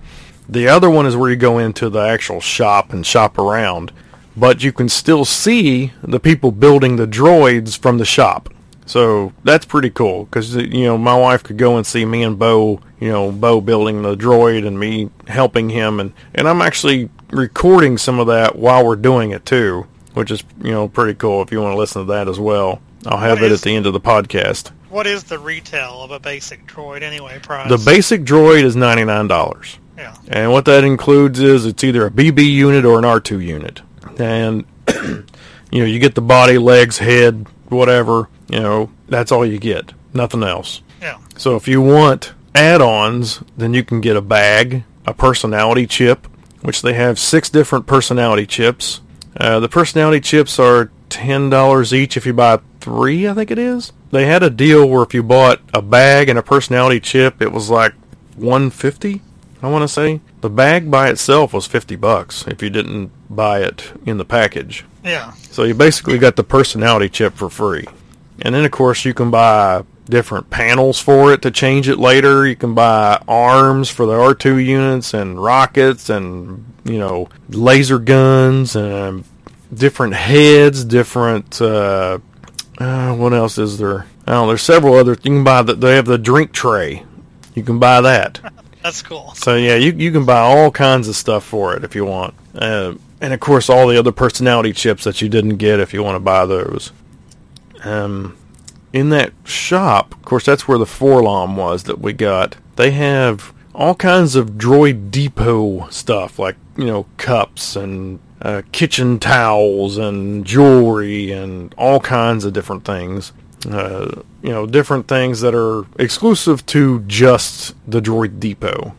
The other one is where you go into the actual shop and shop around, but you can still see the people building the droids from the shop. So that's pretty cool because uh, you know my wife could go and see me and Bo, you know, Bo building the droid and me helping him, and and I'm actually recording some of that while we're doing it too, which is you know pretty cool. If you want to listen to that as well, I'll have What it is- at the end of the podcast. What is the retail of a basic droid anyway? Price. The basic droid is ninety nine dollars. Yeah. And what that includes is it's either a BB unit or an R2 unit. And, *clears throat* you know, you get the body, legs, head, whatever, you know, that's all you get. Nothing else. Yeah. So if you want add ons, then you can get a bag, a personality chip, which they have six different personality chips. Uh, the personality chips are $10 each if you buy three, I think it is. They had a deal where if you bought a bag and a personality chip, it was like 150 I want to say. The bag by itself was 50 bucks if you didn't buy it in the package. Yeah. So you basically got the personality chip for free. And then of course you can buy different panels for it to change it later. You can buy arms for the R2 units and rockets and you know laser guns and different heads, different uh, uh, what else is there? Oh, there's several other. You can buy that. They have the drink tray. You can buy that. *laughs* That's cool. So yeah, you you can buy all kinds of stuff for it if you want, uh, and of course all the other personality chips that you didn't get if you want to buy those. Um, in that shop, of course, that's where the 4-LOM was that we got. They have all kinds of Droid Depot stuff, like you know cups and uh, kitchen towels and jewelry and all kinds of different things. Uh, you know, different things that are exclusive to just the Droid Depot.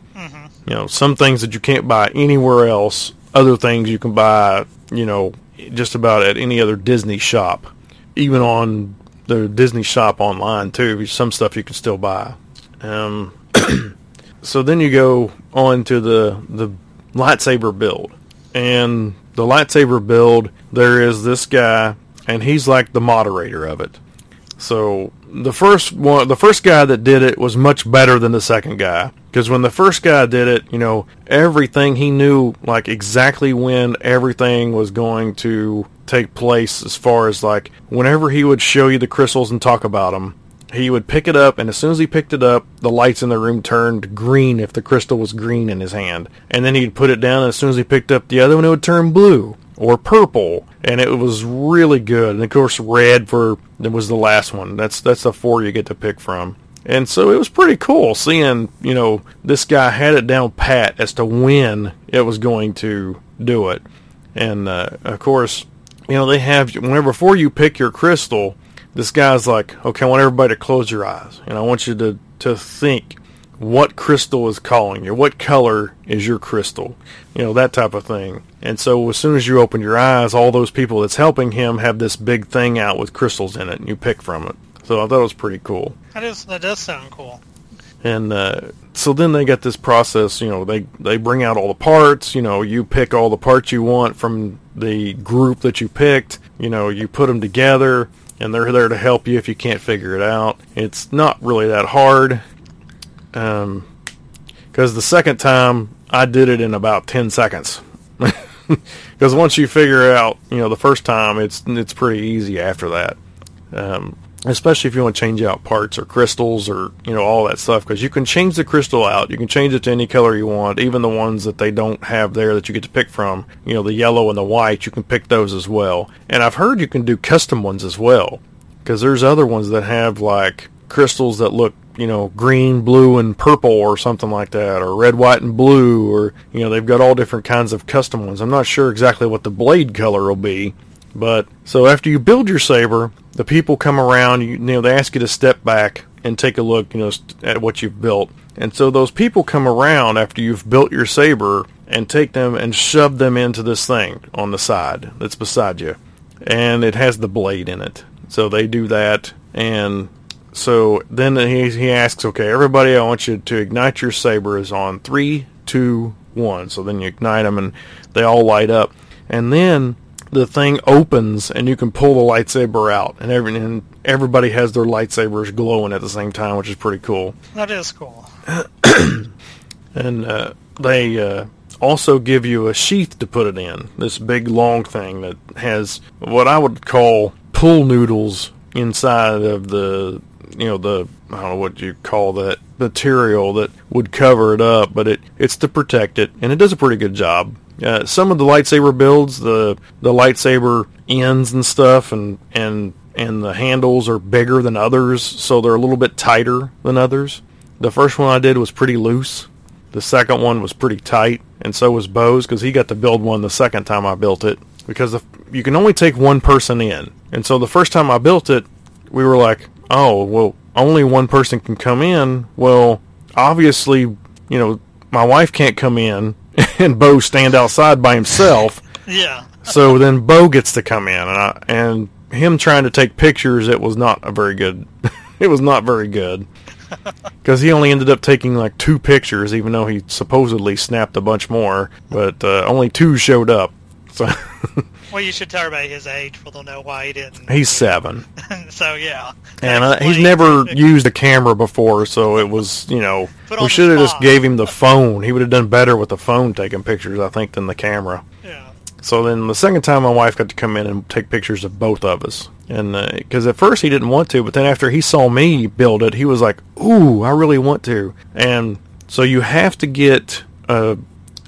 You know, some things that you can't buy anywhere else. Other things you can buy, you know, just about at any other Disney shop. Even on the Disney shop online too. Some stuff you can still buy. Um, *clears throat* so then you go on to the the lightsaber build, and the lightsaber build there is this guy, and he's like the moderator of it. So the first one, the first guy that did it was much better than the second guy because when the first guy did it, you know, everything he knew like exactly when everything was going to take place as far as like whenever he would show you the crystals and talk about them, he would pick it up and as soon as he picked it up, the lights in the room turned green if the crystal was green in his hand. And then he'd put it down and as soon as he picked up the other one it would turn blue or purple, and it was really good. And of course, red for it was the last one. That's that's the four you get to pick from. And so it was pretty cool seeing you know this guy had it down pat as to when it was going to do it. And uh, of course, you know they have whenever before you pick your crystal, this guy's like, okay, I want everybody to close your eyes, and I want you to to think what crystal is calling you, what color is your crystal, you know, that type of thing. And so as soon as you open your eyes, all those people that's helping him have this big thing out with crystals in it, and you pick from it. So I thought it was pretty cool. That is that does sound cool. And uh, so then they got this process, you know, they, they bring out all the parts, you know, you pick all the parts you want from the group that you picked, you know, you put them together, and they're there to help you if you can't figure it out. It's not really that hard. Um, because the second time I did it in about 10 seconds. *laughs* Because once you figure out, you know, the first time, it's it's pretty easy after that. Um, especially if you want to change out parts or crystals or you know all that stuff because you can change the crystal out you can change it to any color you want even the ones that they don't have there that you get to pick from you know the yellow and the white you can pick those as well and i've heard you can do custom ones as well because there's other ones that have like crystals that look you know green blue and purple or something like that or red white and blue or you know they've got all different kinds of custom ones i'm not sure exactly what the blade color will be but so after you build your saber, the people come around. You, you know they ask you to step back and take a look, you know, at what you've built. And so those people come around after you've built your saber and take them and shove them into this thing on the side that's beside you, and it has the blade in it. So they do that, and so then he he asks, okay, everybody, I want you to ignite your sabers on three, two, one. So then you ignite them, and they all light up, and then the thing opens and you can pull the lightsaber out, and every and everybody has their lightsabers glowing at the same time, which is pretty cool. That is cool. *clears throat* and uh, they uh, also give you a sheath to put it in. This big long thing that has what I would call pool noodles inside of the you know the I don't know what you call that material that would cover it up, but it it's to protect it, and it does a pretty good job. Uh, some of the lightsaber builds, the the lightsaber ends and stuff, and and and the handles are bigger than others, so they're a little bit tighter than others. The first one I did was pretty loose. The second one was pretty tight, and so was Bo's because he got to build one the second time I built it. Because the, you can only take one person in, and so the first time I built it, we were like, "Oh, well, only one person can come in." Well, obviously, you know, my wife can't come in *laughs* and Bo stand outside by himself. *laughs* Yeah. so then Bo gets to come in, and I, and him trying to take pictures. It was not a very good. *laughs* it was not very good because he only ended up taking like two pictures, even though he supposedly snapped a bunch more. But uh, only two showed up. So. *laughs* well, you should tell everybody his age, for they'll know why he didn't. He's seven. *laughs* so yeah. And uh, he's never used a camera before, so it was you know we should have just gave him the phone. He would have done better with the phone taking pictures, I think, than the camera. Yeah. So then the second time, my wife got to come in and take pictures of both of us, and because uh, at first he didn't want to, but then after he saw me build it, he was like, "Ooh, I really want to." And so you have to get a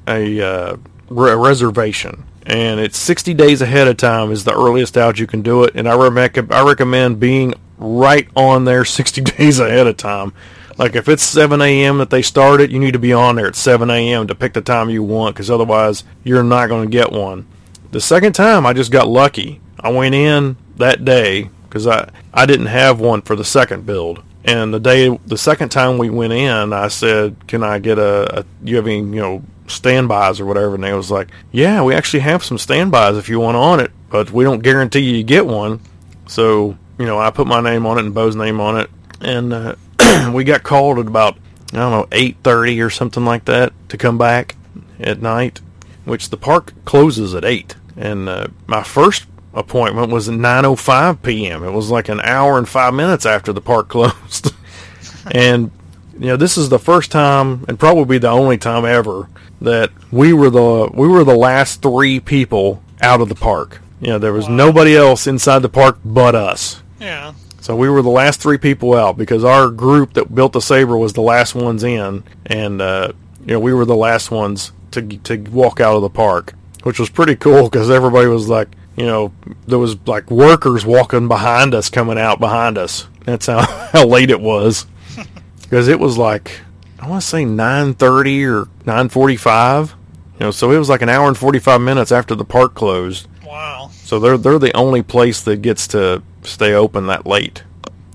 a, uh, re- a reservation and it's 60 days ahead of time is the earliest out you can do it. And I, rec- I recommend being right on there 60 *laughs* days ahead of time. Like if it's 7 a.m that they start it you need to be on there at 7 a.m to pick the time you want because otherwise you're not going to get one. The second time i just got lucky. I went in that day because I, I didn't have one for the second build. And the day the second time we went in i said can i get a, a you have any you know standbys or whatever, and they was like, "Yeah, we actually have some standbys if you want on it, but we don't guarantee you get one." So you know, I put my name on it and Bo's name on it, and uh, *clears throat* we got called at about I don't know eight thirty or something like that to come back at night, which the park closes at eight. And uh, my first appointment was at nine o oh five p.m. It was like an hour and five minutes after the park *laughs* closed, and you know this is the first time and probably the only time ever that we were the we were the last three people out of the park. You know, there was wow. nobody else inside the park but us. Yeah. So we were the last three people out because our group that built the saber was the last ones in, and uh, you know we were the last ones to to walk out of the park, which was pretty cool because everybody was like, you know, there was like workers walking behind us, coming out behind us. That's how *laughs* how late it was because it was like I want to say 9:30 or 9:45. You know, so it was like an hour and 45 minutes after the park closed. Wow. So they're they're the only place that gets to stay open that late.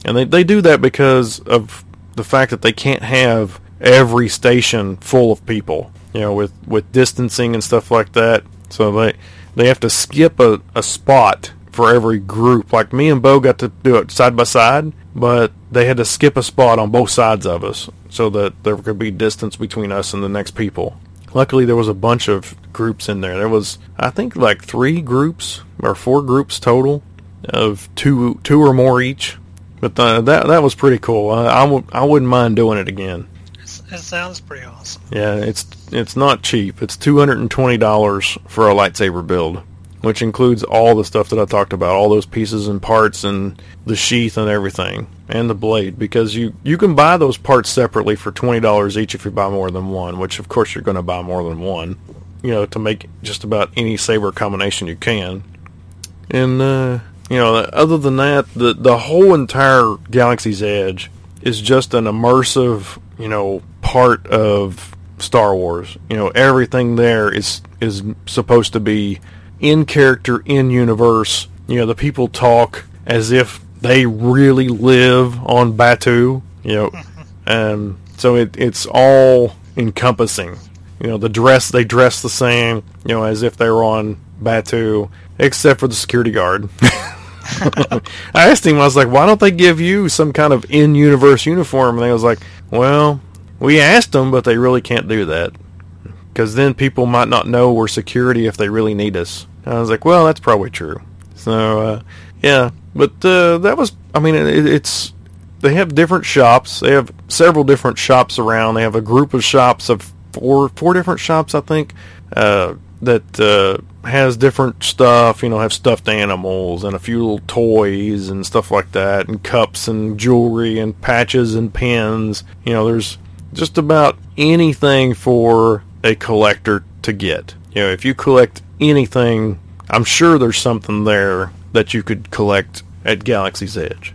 And they they do that because of the fact that they can't have every station full of people, you know, with with distancing and stuff like that. So they they have to skip a, a spot for every group. Like me and Bo got to do it side by side, but they had to skip a spot on both sides of us so that there could be distance between us and the next people. Luckily, there was a bunch of groups in there. There was, I think, like three groups or four groups total of two, two or more each. But the, uh, that that was pretty cool. I, I, w- I wouldn't mind doing it again. It sounds pretty awesome. Yeah, it's it's not cheap. It's two hundred and twenty dollars for a lightsaber build, which includes all the stuff that I talked about, all those pieces and parts and the sheath and everything, and the blade, because you, you can buy those parts separately for $20 each if you buy more than one, which of course you're going to buy more than one, you know, to make just about any saber combination you can. And, uh, you know, other than that, the, the whole entire Galaxy's Edge is just an immersive, you know, part of Star Wars. You know, everything there is is supposed to be in character, in universe. You know, the people talk as if they really live on Batuu. You know, and *laughs* um, so it, it's all encompassing. You know, the dress they dress the same. You know, as if they were on Batuu, except for the security guard. *laughs* I asked him, I was like, why don't they give you some kind of in-universe uniform? And he was like, well, we asked them, but they really can't do that. Because then people might not know we're security if they really need us. And I was like, well, that's probably true. So, uh, yeah. But uh, that was, I mean, it, it's, they have different shops. They have several different shops around. They have a group of shops of four, four different shops, I think, uh, that uh, has different stuff. You know, have stuffed animals and a few little toys and stuff like that, and cups and jewelry and patches and pins. You know, there's just about anything for a collector to get. You know, if you collect anything, I'm sure there's something there that you could collect at Galaxy's Edge.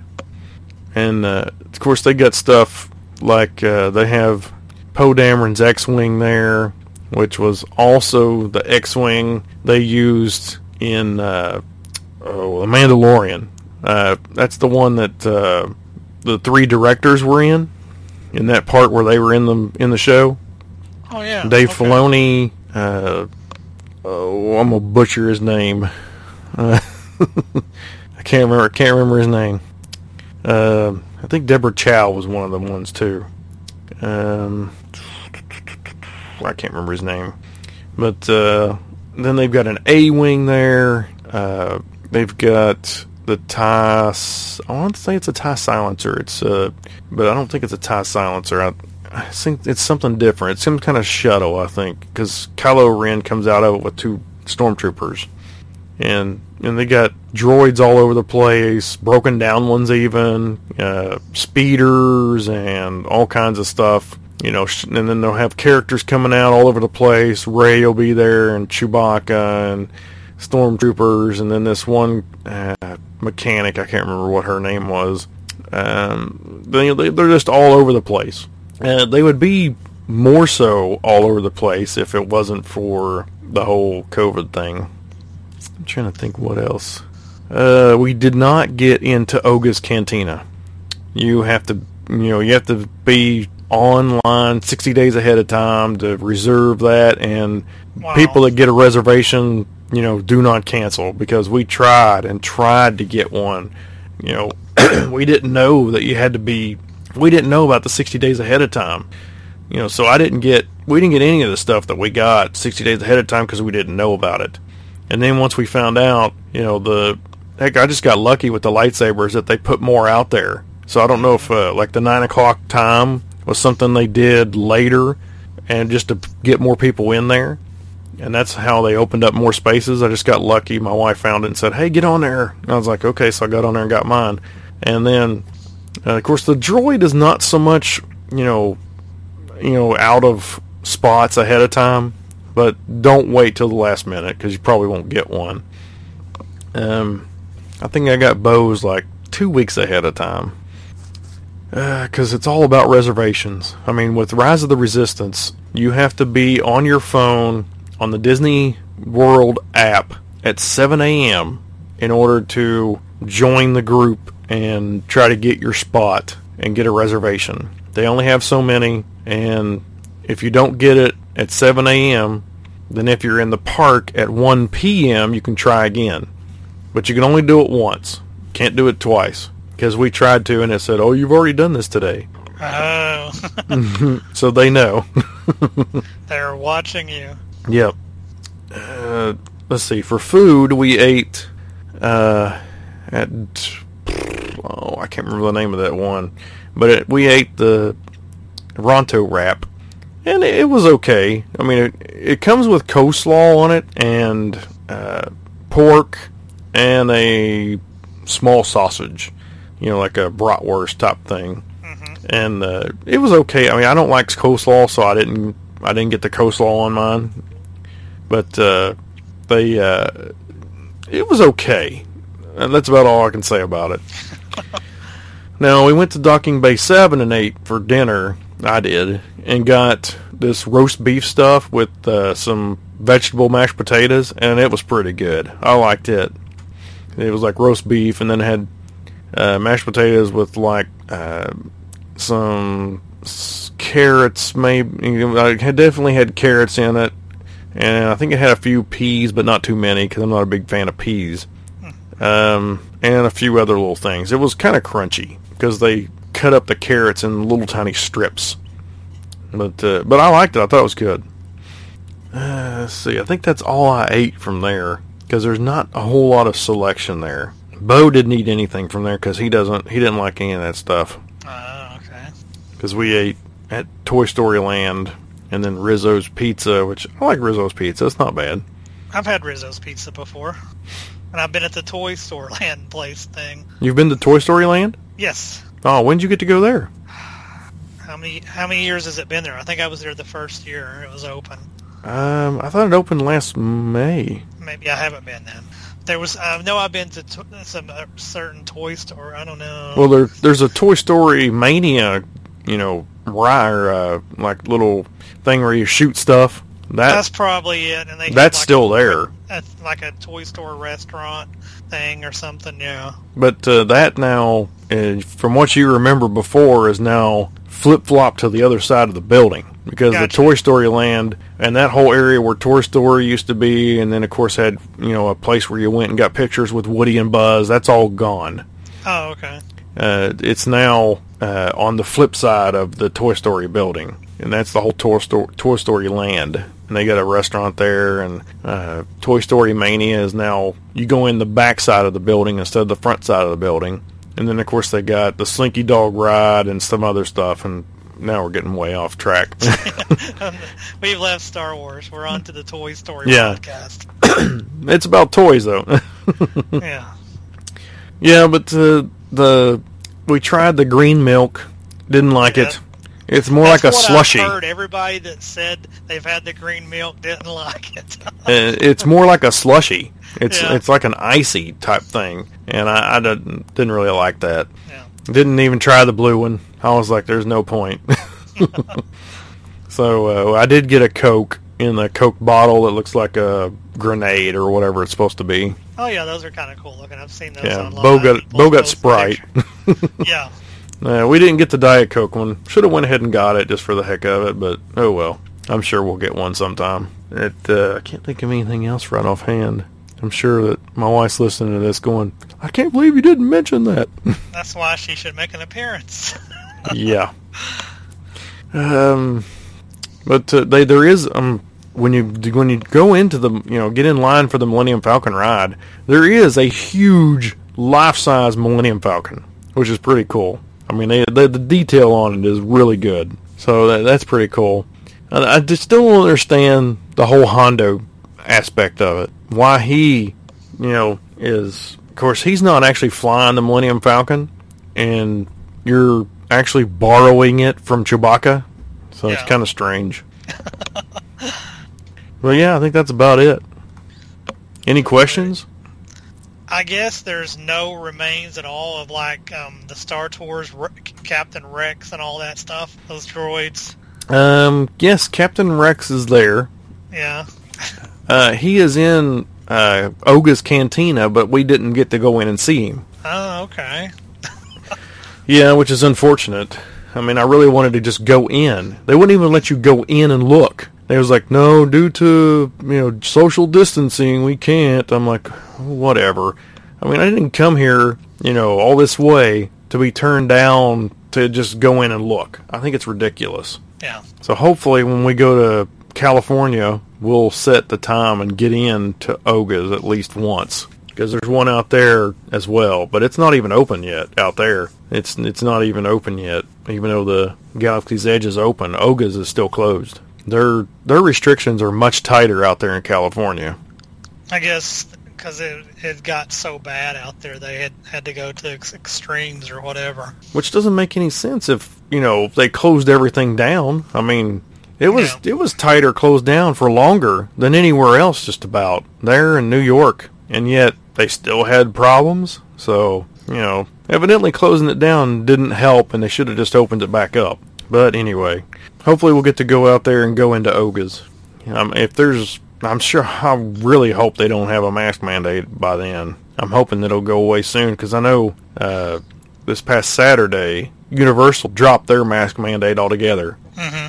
And uh, of course, they got stuff like uh, they have Poe Dameron's X-wing there, which was also the X-wing they used in uh, oh, The Mandalorian. Uh, that's the one that uh, the three directors were in in that part where they were in the in the show. Oh yeah, Dave okay. Filoni. Uh, oh, I'm gonna butcher his name. Uh, *laughs* I can't remember. Can't remember his name. Uh, I think Deborah Chow was one of the ones too. Um, I can't remember his name, but uh, then they've got an A wing there. Uh, they've got the tie. I want to say it's a tie silencer. It's uh, but I don't think it's a tie silencer. I, I think it's something different. It's some kind of shuttle, I think, because Kylo Ren comes out of it with two stormtroopers, and and they got droids all over the place, broken down ones even, uh, speeders and all kinds of stuff. You know, and then they'll have characters coming out all over the place. Rey will be there, and Chewbacca, and stormtroopers, and then this one uh, mechanic. I can't remember what her name was. Um, they, they're just all over the place. Uh, they would be more so all over the place if it wasn't for the whole COVID thing. I'm trying to think what else. Uh, we did not get into Oga's Cantina. You have to, you know, you have to be online 60 days ahead of time to reserve that, and Wow. people that get a reservation, you know, do not cancel because we tried and tried to get one. You know, *clears throat* we didn't know that you had to be. We didn't know about the 60 days ahead of time. You know, so I didn't get. We didn't get any of the stuff that we got 60 days ahead of time because we didn't know about it. And then once we found out, you know, the heck, I just got lucky with the lightsabers that they put more out there. So I don't know if uh, like the nine o'clock time was something they did later, and just to get more people in there, and that's how they opened up more spaces. I just got lucky. My wife found it and said, "Hey, get on there." And I was like, "Okay," so I got on there and got mine. And then, uh, of course, the droid is not so much, you know, you know, out of spots ahead of time, but don't wait till the last minute because you probably won't get one. Um, I think I got Bo's like two weeks ahead of time because it's all about reservations. I mean, with Rise of the Resistance, you have to be on your phone on the Disney World app at 7 a.m. in order to join the group and try to get your spot and get a reservation. They only have so many, and if you don't get it at 7 a.m., then if you're in the park at 1 p.m., you can try again. But you can only do it once. Can't do it twice. Because we tried to, and it said, oh, you've already done this today. Oh, *laughs* So they know. *laughs* they're watching you. Yep. Uh, let's see. For food, we ate uh, at oh, I can't remember the name of that one, but it, we ate the Ronto wrap, and it, it was okay. I mean, it, it comes with coleslaw on it, and uh, pork and a small sausage, you know, like a bratwurst type thing. And uh, it was okay. I mean, I don't like coleslaw, so I didn't I didn't get the coleslaw on mine. But uh, they uh, it was okay. And that's about all I can say about it. *laughs* *laughs* now we went to Docking Bay Seven and eight for dinner. I did and got this roast beef stuff with uh, some vegetable mashed potatoes, and it was pretty good. I liked it. It was like roast beef, and then it had uh, mashed potatoes with like uh, some carrots. Maybe I had definitely had carrots in it, and I think it had a few peas, but not too many because I'm not a big fan of peas. Um, and a few other little things. It was kind of crunchy because they cut up the carrots in little tiny strips. But uh, but I liked it. I thought it was good. Uh, let's see. I think that's all I ate from there because there's not a whole lot of selection there. Bo didn't eat anything from there because he doesn't. He didn't like any of that stuff. Oh, okay. Because we ate at Toy Story Land and then Rizzo's Pizza, which I like Rizzo's Pizza. It's not bad. I've had Rizzo's Pizza before. And I've been at the Toy Store *laughs* Land place thing. You've been to Toy Story Land? Yes. Oh, when did you get to go there? How many how many years has it been there? I think I was there the first year it was open. Um, I thought it opened last May. Maybe I haven't been then. There was I know I've been to to some uh, certain toy store. I don't know. Well, there, there's a Toy Story Mania, you know, ride, uh, like little thing where you shoot stuff. That that's probably it. And they that's like, still there. a, like a toy store restaurant thing or something. Yeah. But uh, that now, uh, from what you remember before, is now flip flop to the other side of the building because Gotcha. the Toy Story Land and that whole area where Toy Story used to be, and then of course had you know a place where you went and got pictures with Woody and Buzz. That's all gone. Oh, okay. Uh, it's now uh, on the flip side of the Toy Story building, and that's the whole Toy Story, Toy Story Land. And they got a restaurant there, and uh, Toy Story Mania is now you go in the back side of the building instead of the front side of the building. And then of course they got the Slinky Dog ride and some other stuff. And now we're getting way off track. *laughs* *laughs* We've left Star Wars. We're on to the Toy Story Yeah. podcast. *coughs* it's about toys though. *laughs* Yeah. yeah, but uh, the we tried the green milk, didn't like Yeah. it. It's more That's like a slushy. I've heard. Everybody that said they've had the green milk didn't *laughs* like it. Uh, it's more like a slushy. It's Yeah. it's like an icy type thing, and I, I didn't didn't really like that. yeah. Didn't even try the blue one. I was like, "There's no point." *laughs* so uh, I did get a Coke in the Coke bottle that looks like a grenade or whatever it's supposed to be. Oh yeah, those are kind of cool looking. I've seen those Yeah, online. Bo got Bo got Sprite. *laughs* yeah. Uh, we didn't get the Diet Coke one. Should have went ahead and got it just for the heck of it, but oh well. I'm sure we'll get one sometime. It, uh, I can't think of anything else right offhand. I'm sure that my wife's listening to this going, I can't believe you didn't mention that. *laughs* That's why she should make an appearance. *laughs* yeah. Um, but uh, they there is um when you when you go into the you know get in line for the Millennium Falcon ride, there is a huge life size Millennium Falcon, which is pretty cool. I mean, they, they, the detail on it is really good, so that, that's pretty cool. And I just still don't understand the whole Hondo aspect of it. Why he, you know, is of course he's not actually flying the Millennium Falcon, and you're actually borrowing it from Chewbacca, so it's kind of strange. *laughs* well, yeah, I think that's about it. Any questions? I guess there's no remains at all of like um, the Star Tours Re- Captain Rex and all that stuff. Those droids. Um, yes, Captain Rex is there. Yeah. Uh, he is in uh, Oga's Cantina, but we didn't get to go in and see him. Oh, okay. *laughs* Yeah, which is unfortunate. I mean, I really wanted to just go in. They wouldn't even let you go in and look. They was like, no, due to you know social distancing, we can't. I'm like, whatever. I mean, I didn't come here, you know, all this way to be turned down to just go in and look. I think it's ridiculous. Yeah. So hopefully, when we go to California, we'll set the time and get in to Oga's at least once because there's one out there as well, but it's not even open yet out there. It's it's not even open yet, even though the Galaxy's Edge is open. Oga's is still closed. Their their restrictions are much tighter out there in California. I guess because it it got so bad out there. They had had to go to ex- extremes or whatever. Which doesn't make any sense if you know they closed everything down. I mean, it was Yeah. it was tighter closed down for longer than anywhere else, just about there in New York, and yet they still had problems. So you know, evidently closing it down didn't help, and they should have just opened it back up. But anyway, hopefully we'll get to go out there and go into Oga's. Um, if there's, I'm sure, I really hope they don't have a mask mandate by then. I'm hoping that it'll go away soon because I know uh, this past Saturday, Universal dropped their mask mandate altogether. hmm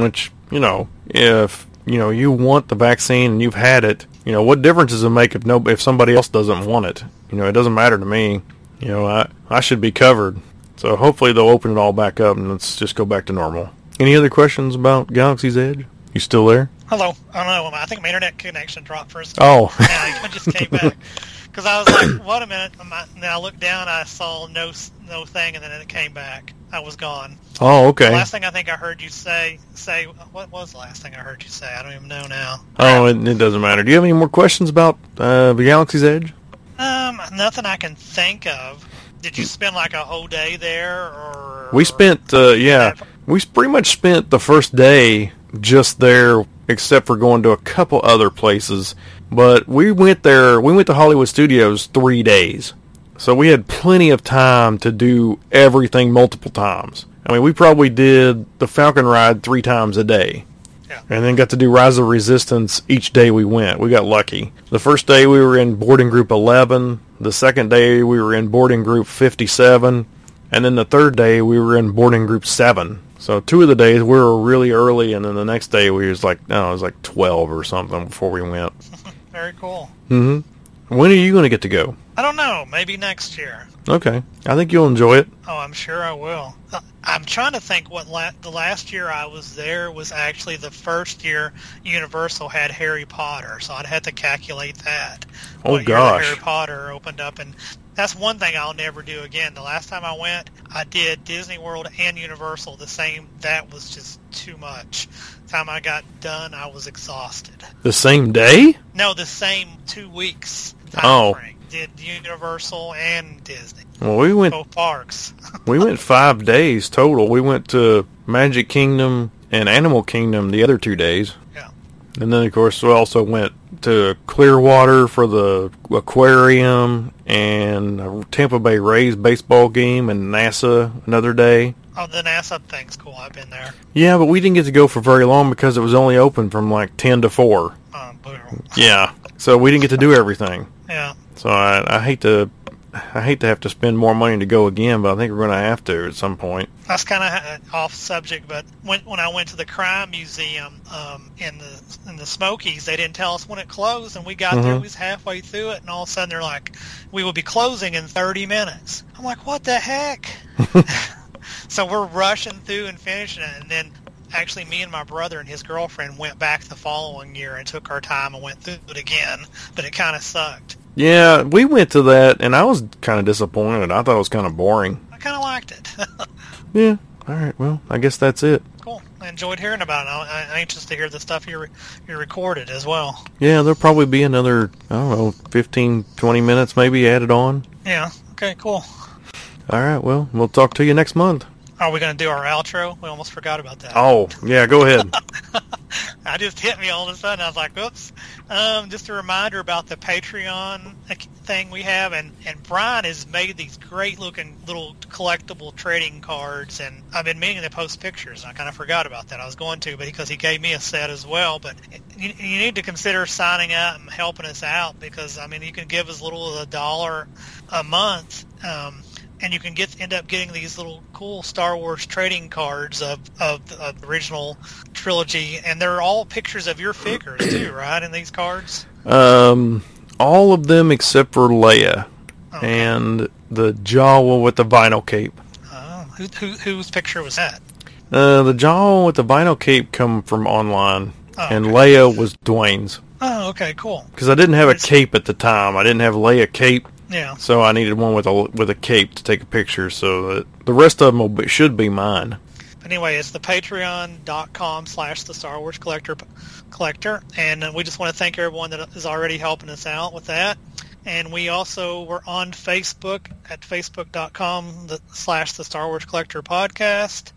Which, you know, if you know you want the vaccine and you've had it, you know, what difference does it make if no if somebody else doesn't want it? You know, it doesn't matter to me. You know, I I should be covered. So hopefully they'll open it all back up and let's just go back to normal. Any other questions about Galaxy's Edge? You still there? Hello. I don't know. I think my internet connection dropped first. Oh, Yeah, I just came back *laughs* because I was like, "What a minute!" And I- then I looked down, I saw no no thing, and then it came back. I was gone. oh, okay. The last thing I think I heard you say say what was the last thing I heard you say? I don't even know now. Oh, it, it doesn't matter. Do you have any more questions about uh, the Galaxy's Edge? Um, nothing I can think of. Did you spend like a whole day there, or We spent, uh, yeah, we pretty much spent the first day just there, except for going to a couple other places. But we went there, we went to Hollywood Studios three days. So we had plenty of time to do everything multiple times. I mean, we probably did the Falcon ride three times a day. Yeah. And then got to do Rise of Resistance each day we went. We got lucky. The first day we were in boarding group 11. The second day we were in boarding group 57. And then the third day we were in boarding group 7. So two of the days we were really early and then the next day we was like, no, it was like 12 or something before we went. *laughs* very cool. hmm When are you going to get to go? I don't know. Maybe next year. Okay. I think you'll enjoy it. Oh, I'm sure I will. Uh, I'm trying to think what la- the last year I was there was actually the first year Universal had Harry Potter, so I'd have to calculate that. Oh, gosh. Harry Potter opened up, and that's one thing I'll never do again. The last time I went, I did Disney World and Universal the same. That was just too much. Time I got done, I was exhausted. The same day? No, the same two weeks. Time Oh. frame. Did Universal and Disney, Well, we went both parks. *laughs* we went five days total. We went to Magic Kingdom and Animal Kingdom the other two days. Yeah. And then, of course, we also went to Clearwater for the aquarium and a Tampa Bay Rays baseball game and NASA another day. Oh, the NASA thing's cool. I've been there. Yeah, but we didn't get to go for very long because it was only open from like 10 to 4. Um. Yeah. So we didn't get to do everything. yeah. So I, I hate to I hate to have to spend more money to go again, but I think we're going to have to at some point. That's kind of off subject, but when when I went to the crime museum um, in the in the Smokies, they didn't tell us when it closed, and we got there. Mhm. We was halfway through it, and all of a sudden they're like, "We will be closing in 30 minutes." I'm like, "What the heck?" *laughs* *laughs* so we're rushing through and finishing it, and then actually me and my brother and his girlfriend went back the following year and took our time and went through it again, but it kind of sucked. Yeah, we went to that, and I was kind of disappointed. I thought it was kind of boring. I kind of liked it. *laughs* Yeah. All right. Well, I guess that's it. Cool. I enjoyed hearing about it. I- I'm anxious to hear the stuff you re- you recorded as well. Yeah, there'll probably be another, I don't know, 15, 20 minutes maybe added on. Yeah. Okay. Cool. All right. Well, we'll talk to you next month. Are we going to do our outro? We almost forgot about that. Oh, yeah, go ahead. *laughs* I just hit me all of a sudden. I was like, "Oops!" Um, just a reminder about the Patreon thing we have, and and Bryan has made these great looking little collectible trading cards, and I've been meaning to post pictures. I kind of forgot about that. I was going to, but because he gave me a set as well. But you, you need to consider signing up and helping us out because I mean, you can give as little as a dollar a month. Um, and you can get end up getting these little cool Star Wars trading cards of of the, of the original trilogy, and they're all pictures of your figures too, *clears throat* right? In these cards. Um, all of them except for Leia Okay. and the Jawa with the vinyl cape. Oh, who, who whose picture was that? Uh, the Jawa with the vinyl cape come from online, Oh, and. Leia was Dwayne's. Oh, okay, cool. Because I didn't have a cape at the time. I didn't have Leia cape, Yeah. so I needed one with a with a cape to take a picture. So the rest of them will be, should be mine. Anyway, it's the patreon.com slash the Star Wars Collector Collector, and uh, we just want to thank everyone that is already helping us out with that. And we also were on Facebook at facebook.com slash the Star Wars Collector Podcast.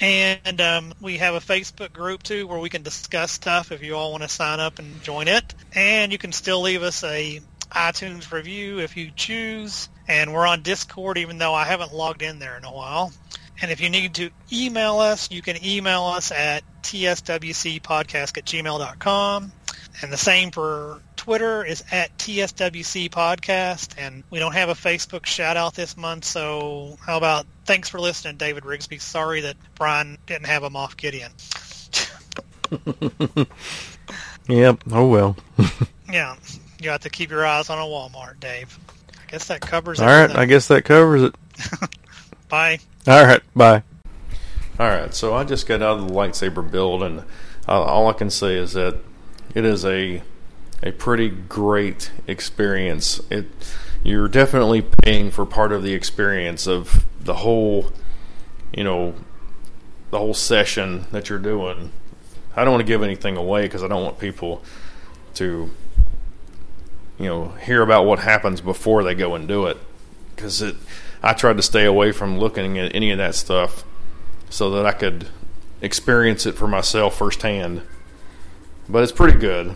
And um, we have a Facebook group too where we can discuss stuff if you all want to sign up and join it. And you can still leave us a iTunes review if you choose. And we're on Discord even though I haven't logged in there in a while. And if you need to email us, you can email us at tswcpodcast at gmail.com. And the same for Twitter is at TSWC Podcast. And we don't have a Facebook shout out this month, so how about thanks for listening, David Rigsby. Sorry that Bryan didn't have a Moff Gideon. *laughs* yep. Oh well. *laughs* yeah. You have to keep your eyes on a Walmart, Dave. I guess that covers it. All right, I guess that covers it. *laughs* Bye. All right, bye. All right, so I just got out of the lightsaber build, and uh, all I can say is that it is a a pretty great experience. It you're definitely paying for part of the experience of the whole, you know, the whole session that you're doing. I don't want to give anything away because I don't want people to, you know, hear about what happens before they go and do it. Because it, I tried to stay away from looking at any of that stuff so that I could experience it for myself firsthand. But it's pretty good.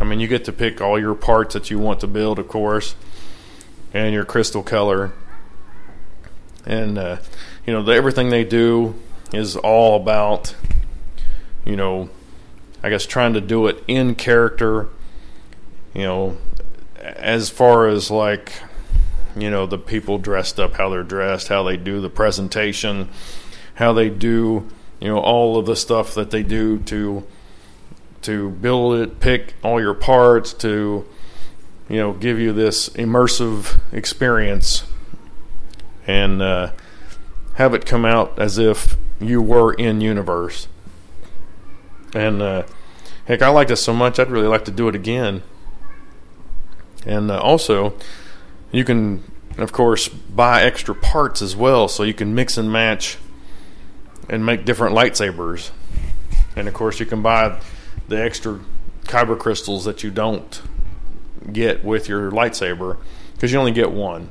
I mean, you get to pick all your parts that you want to build, of course, and your crystal color. And, uh, you know, the, everything they do is all about, you know, I guess trying to do it in character, you know, as far as like, you know, the people dressed up, how they're dressed, how they do the presentation, how they do, you know, all of the stuff that they do to to build it, pick all your parts, to you know give you this immersive experience, and uh, have it come out as if you were in universe. And uh, heck, I liked it so much, I'd really like to do it again. And uh, also, you can, of course, buy extra parts as well, so you can mix and match and make different lightsabers. And of course, you can buy the extra kyber crystals that you don't get with your lightsaber because you only get one.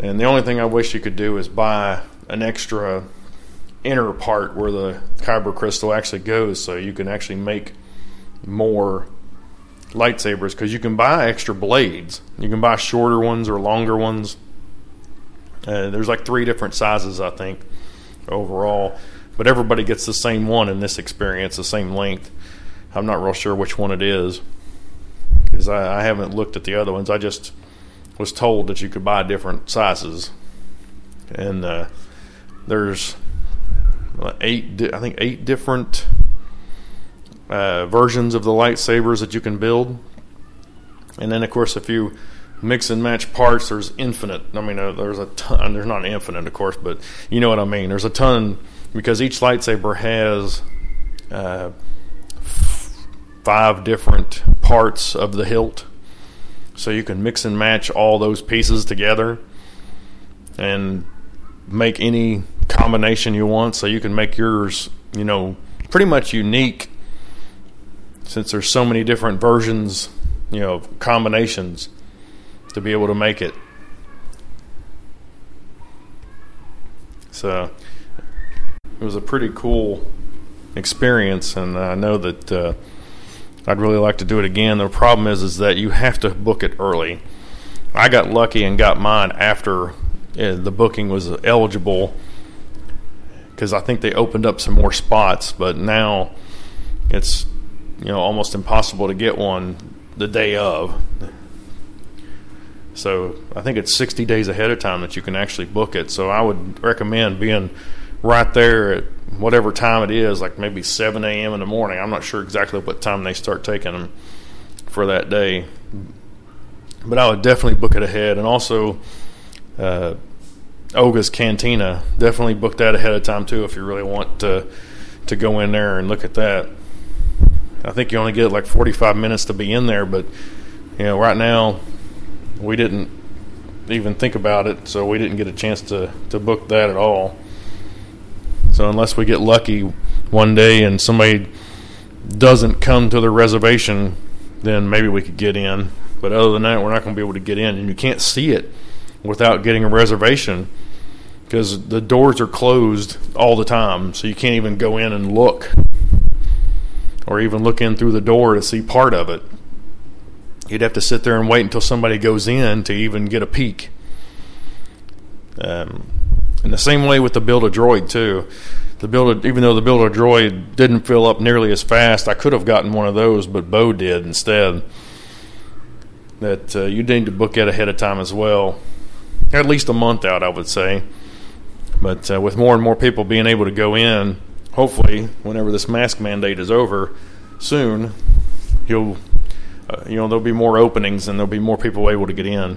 And the only thing I wish you could do is buy an extra inner part where the kyber crystal actually goes so you can actually make more lightsabers because you can buy extra blades. You can buy shorter ones or longer ones. Uh, there's like three different sizes, I think, overall but everybody gets the same one in this experience, the same length. I'm not real sure which one it is because I, I, haven't looked at the other ones. I just was told that you could buy different sizes, and uh, there's eight, I think eight different uh, versions of the lightsabers that you can build, and then of course if you mix and match parts, there's infinite. I mean, uh, there's a ton. There's not infinite, of course, but you know what I mean. There's a ton because each lightsaber has uh, f- five different parts of the hilt. So you can mix and match all those pieces together and make any combination you want. So you can make yours, you know, pretty much unique since there's so many different versions, you know, combinations to be able to make it. So it was a pretty cool experience, and I know that uh, I'd really like to do it again. The problem is, is that you have to book it early. I got lucky and got mine after uh, the booking was eligible because I think they opened up some more spots, but now it's you know almost impossible to get one the day of. So I think it's 60 days ahead of time that you can actually book it. So I would recommend being right there at whatever time it is, like maybe 7 a.m. in the morning. I'm not sure exactly what time they start taking them for that day. But I would definitely book it ahead. And also, uh, Oga's Cantina, definitely book that ahead of time too if you really want to, to go in there and look at that. I think you only get like 45 minutes to be in there, but you know, right now we didn't even think about it, so we didn't get a chance to, to book that at all. So unless we get lucky one day and somebody doesn't come to the reservation, then maybe we could get in. But other than that, we're not going to be able to get in, and you can't see it without getting a reservation because the doors are closed all the time, so you can't even go in and look or even look in through the door to see part of it. You'd have to sit there and wait until somebody goes in to even get a peek. Um, in the same way with the build a droid too. The build even though the build a droid didn't fill up nearly as fast, I could have gotten one of those, but Bo did instead. That uh, you need to book it ahead of time as well, at least a month out, I would say. But uh, with more and more people being able to go in, hopefully, whenever this mask mandate is over, soon, you'll uh, you know there'll be more openings and there'll be more people able to get in.